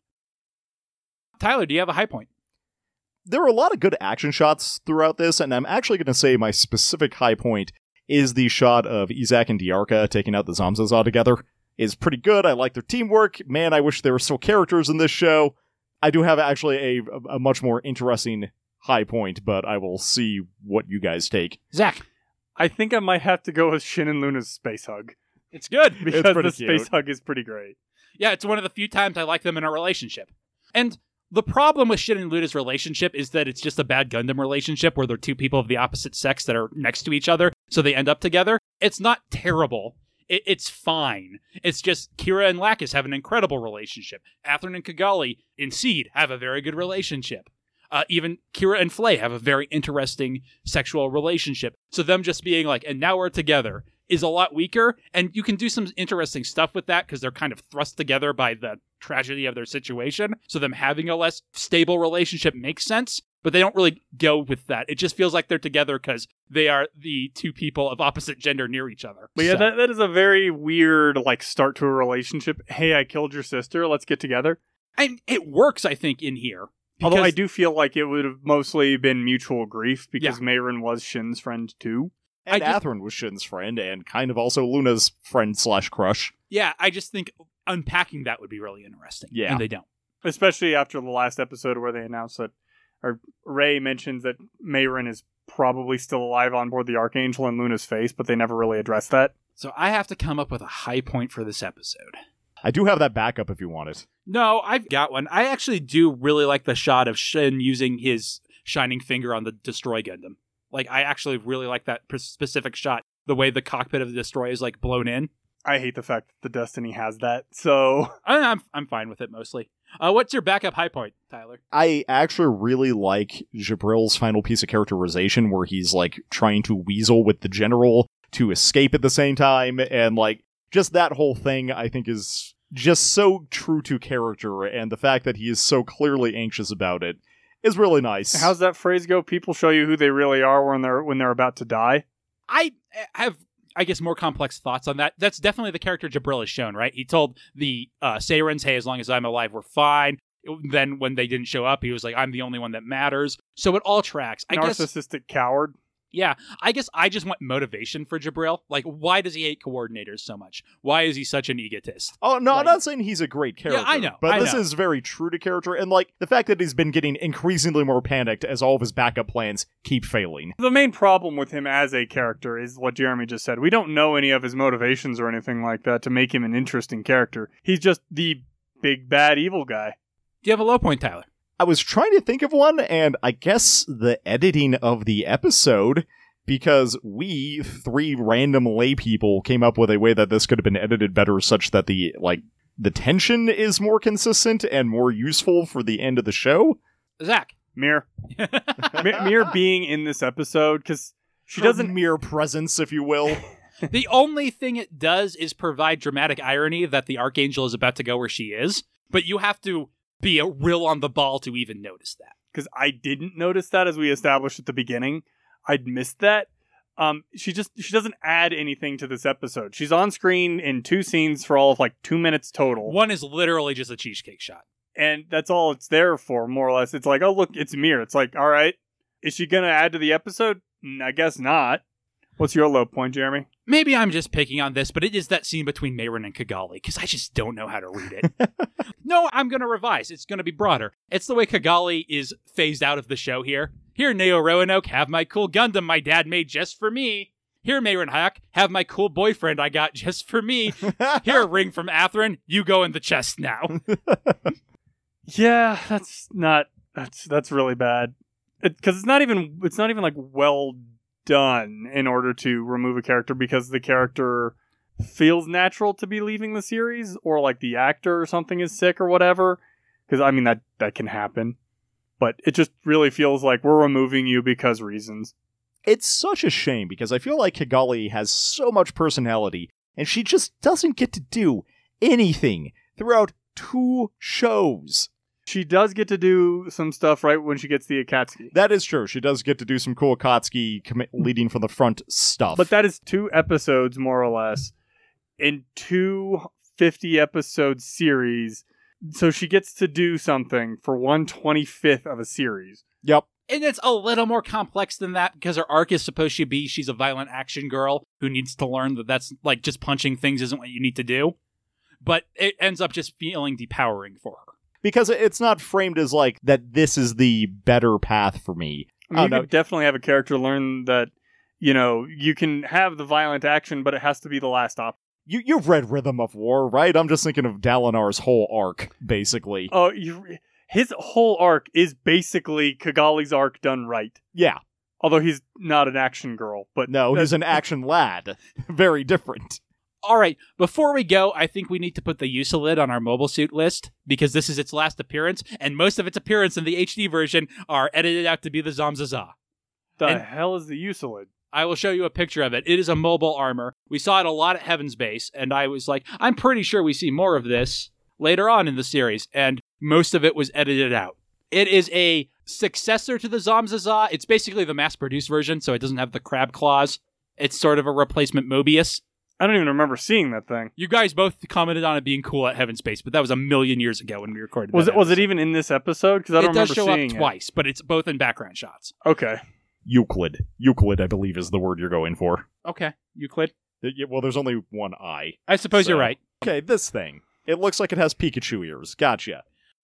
Tyler, do you have a high point? There are a lot of good action shots throughout this, and I'm actually going to say my specific high point is the shot of Yzak and Dearka taking out the Zamzazah together. Is pretty good. I like their teamwork. Man, I wish there were still characters in this show. I do have actually a, a much more interesting high point, but I will see what you guys take. Zach. I think I might have to go with Shin and Luna's space hug It's good. because pretty the space hug is pretty great. Yeah, it's one of the few times I like them in a relationship. And the problem with Shin and Luna's relationship is that it's just a bad Gundam relationship where they're two people of the opposite sex that are next to each other, so they end up together. It's not terrible. It, it's fine. It's just Kira and Lacus have an incredible relationship. Athrun and Cagalli in Seed have a very good relationship. Uh, even Kira and Flay have a very interesting sexual relationship. So them just being like, and now we're together is a lot weaker. And you can do some interesting stuff with that because they're kind of thrust together by the tragedy of their situation. So them having a less stable relationship makes sense. But they don't really go with that. It just feels like they're together because they are the two people of opposite gender near each other. But yeah, So- that, that is a very weird like start to a relationship. Hey, I killed your sister. Let's get together. and it works, I think, in here. Although I do feel like it would have mostly been mutual grief because Meyrin was Shin's friend too. And I just- was Shin's friend, and kind of also Luna's friend slash crush. Yeah, I just think unpacking that would be really interesting. Yeah. And they don't. Especially after the last episode where they announced that, or Rey mentions that Meyrin is probably still alive on board the Archangel in Luna's face, but they never really addressed that. So I have to come up with a high point for this episode. I do have that backup if you want it. No, I've got one. I actually do really like the shot of Shin using his shining finger on the Destroy Gundam. Like, I actually really like that specific shot. The way the cockpit of the destroyer is like blown in. I hate the fact that the Destiny has that. So [laughs] I, I'm I'm fine with it mostly. Uh, what's your backup high point, Tyler? I actually really like Djibril's final piece of characterization where he's like trying to weasel with the general to escape at the same time and like just that whole thing I think is just so true to character and the fact that he is so clearly anxious about it is really nice. how's that phrase go? People show you who they really are when they're when they're about to die. I uh, have, I guess, more complex thoughts on that. That's definitely the character Djibril has shown, right? He told the uh, Seirans, hey, as long as I'm alive, we're fine. Then when they didn't show up, he was like, I'm the only one that matters. So it all tracks. I guess, Narcissistic coward. Yeah, I guess I just want motivation for Djibril. Like, why does he hate coordinators so much? Why is he such an egotist? Oh no, Like- I'm not saying he's a great character. Yeah, I know, but I this know. is very true to character, and like the fact that he's been getting increasingly more panicked as all of his backup plans keep failing. The main problem with him as a character is what Jeremy just said. We don't know any of his motivations or anything like that to make him an interesting character. He's just the big bad evil guy. Do you have a low point, Tyler? I was trying to think of one, and I guess the editing of the episode, because we three random lay people came up with a way that this could have been edited better, such that the like the tension is more consistent and more useful for the end of the show. Zach. Meer. [laughs] Mi- Meer being in this episode because she Her doesn't. mere presence, if you will. [laughs] the only thing it does is provide dramatic irony that the Archangel is about to go where she is, but you have to be a real on the ball to even notice that. because I didn't notice that as we established at the beginning. I'd missed that. Um, she just she doesn't add anything to this episode. She's on screen in two scenes for all of like two minutes total, One is literally just a cheesecake shot. and that's all it's there for, more or less. It's like, oh look, it's Meer. It's like, all right, is she gonna add to the episode? Mm, I guess not. What's your low point, Jeremy? Maybe I'm just picking on this, but it is that scene between Meyrin and Cagalli because I just don't know how to read it. [laughs] no, I'm going to revise. It's going to be broader. It's the way Cagalli is phased out of the show here. Here, Neo Roanoke, have my cool Gundam my dad made just for me. Here, Meyrin Hack, have my cool boyfriend I got [laughs] just for me. Here, a ring from Athrun, you go in the chest now. [laughs] Yeah, that's not that's that's really bad. Because it's not even it's not even like well done in order to remove a character because the character feels natural to be leaving the series or like the actor or something is sick or whatever. Because I mean that that can happen, but it just really feels like we're removing you because reasons. It's such a shame because I feel like Cagalli has so much personality and she just doesn't get to do anything throughout two shows. She does get to do some stuff right when she gets the Akatsuki. That is true. She does get to do some cool Akatsuki commi- leading from the front stuff. But that is two episodes, more or less, in two 50 episode series. So she gets to do something for one 25th of a series. yep. And it's a little more complex than that because her arc is supposed to be she's a violent action girl who needs to learn that that's like just punching things isn't what you need to do. But it ends up just feeling depowering for her. Because it's not framed as like that this is the better path for me. I mean, Oh, you no. could definitely have a character learn that, you know, you can have the violent action, but it has to be the last option. You you've read Rhythm of War, right? I'm just thinking of Dalinar's whole arc, basically. Oh, you, his whole arc is basically Cagalli's arc done right. Yeah. Although he's not an action girl, but No, he's an action lad. [laughs] Very different. All right, before we go, I think we need to put the Usalid on our mobile suit list because this is its last appearance, and most of its appearance in the HD version are edited out to be the Zamzaza. the and- hell is the Usalid? I will show you a picture of it. It is a mobile armor. We saw it a lot at Heaven's Base, and I was like, I'm pretty sure we see more of this later on in the series, and most of it was edited out. It is a successor to the Zamzaza. It's basically the mass produced version, so it doesn't have the crab claws. It's sort of a replacement Mobius. I don't even remember seeing that thing. You guys both commented on it being cool at Heaven's Base, but that was a million years ago when we recorded Was that it was it even in this episode? Because I don't it does remember show seeing up twice, but it's both in background shots. Okay. Euclid. Euclid, I believe, is the word you're going for. Okay, Euclid. Uh, yeah, Well, there's only one eye. I suppose So- you're right. Okay, this thing. It looks like it has Pikachu ears. Gotcha.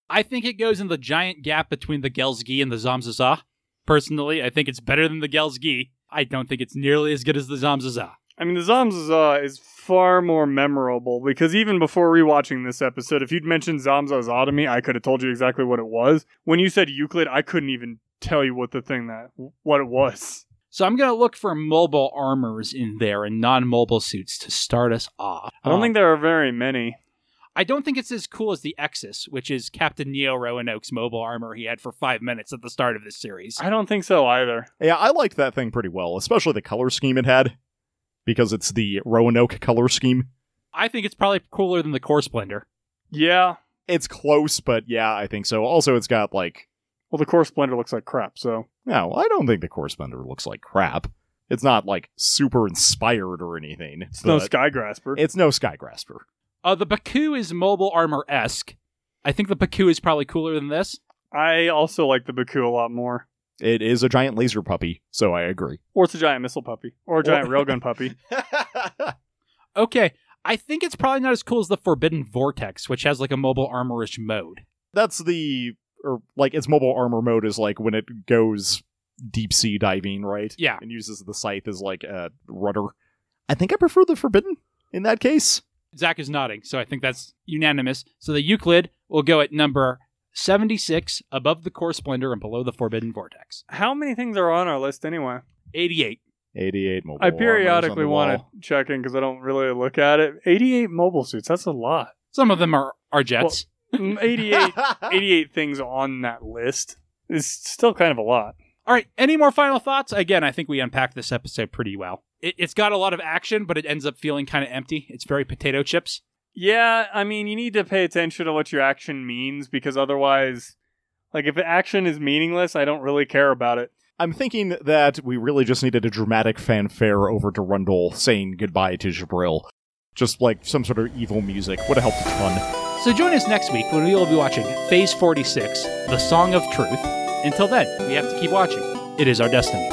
I think it goes in the giant gap between the Gelsgi and the Zamzaza. Personally, I think it's better than the Gelsgi. I don't think it's nearly as good as the Zamzaza. I mean, the Zamzaza is far more memorable because even before rewatching this episode, if you'd mentioned Zamzaza to me, I could have told you exactly what it was. When you said Euclid, I couldn't even tell you what the thing that what it was. So I'm going to look for mobile armors in there and non-mobile suits to start us off. I don't Um, think there are very many. I don't think it's as cool as the Exus, which is Captain Neo Roanoke's mobile armor he had for five minutes at the start of this series. I don't think so either. Yeah, I liked that thing pretty well, especially the color scheme it had. Because it's the Roanoke color scheme. I think it's probably cooler than the Core Splendor. Yeah. It's close, but yeah, I think so. Also, it's got like. Well, the Core Splendor looks like crap, so. No, I don't think the Core Splendor looks like crap. It's not like super inspired or anything. It's no Skygrasper. It's no Skygrasper. Uh, the Baku is mobile armor esque. I think the Baku is probably cooler than this. I also like the Baku a lot more. It is a giant laser puppy, so I agree. Or it's a giant missile puppy. Or a giant railgun puppy. [laughs] [laughs] Okay, I think it's probably not as cool as the Forbidden Vortex, which has like a mobile armorish mode. That's the or like its mobile armor mode is like when it goes deep sea diving, right? Yeah. And uses the scythe as like a rudder. I think I prefer the forbidden in that case. Zach is nodding, so I think that's unanimous. So the Euclid will go at number 76, above the Core Splendor and below the Forbidden Vortex. How many things are on our list anyway? 88. 88 mobile. I periodically want to check in because I don't really look at it. 88 mobile suits. That's a lot. Some of them are, are jets. Mm, 88, [laughs] 88 things on that list is still kind of a lot. All right, any more final thoughts? Again, I think we unpacked this episode pretty well. It, it's got a lot of action, but it ends up feeling kind of empty. It's very potato chips. Yeah, I mean, you need to pay attention to what your action means because otherwise, like, if action is meaningless, I don't really care about it. I'm thinking that we really just needed a dramatic fanfare over to Durandal saying goodbye to Djibril. Just like some sort of evil music would have helped a ton. So join us next week when we will be watching Phase 46, The Song of Truth. Until then, we have to keep watching. It is our destiny.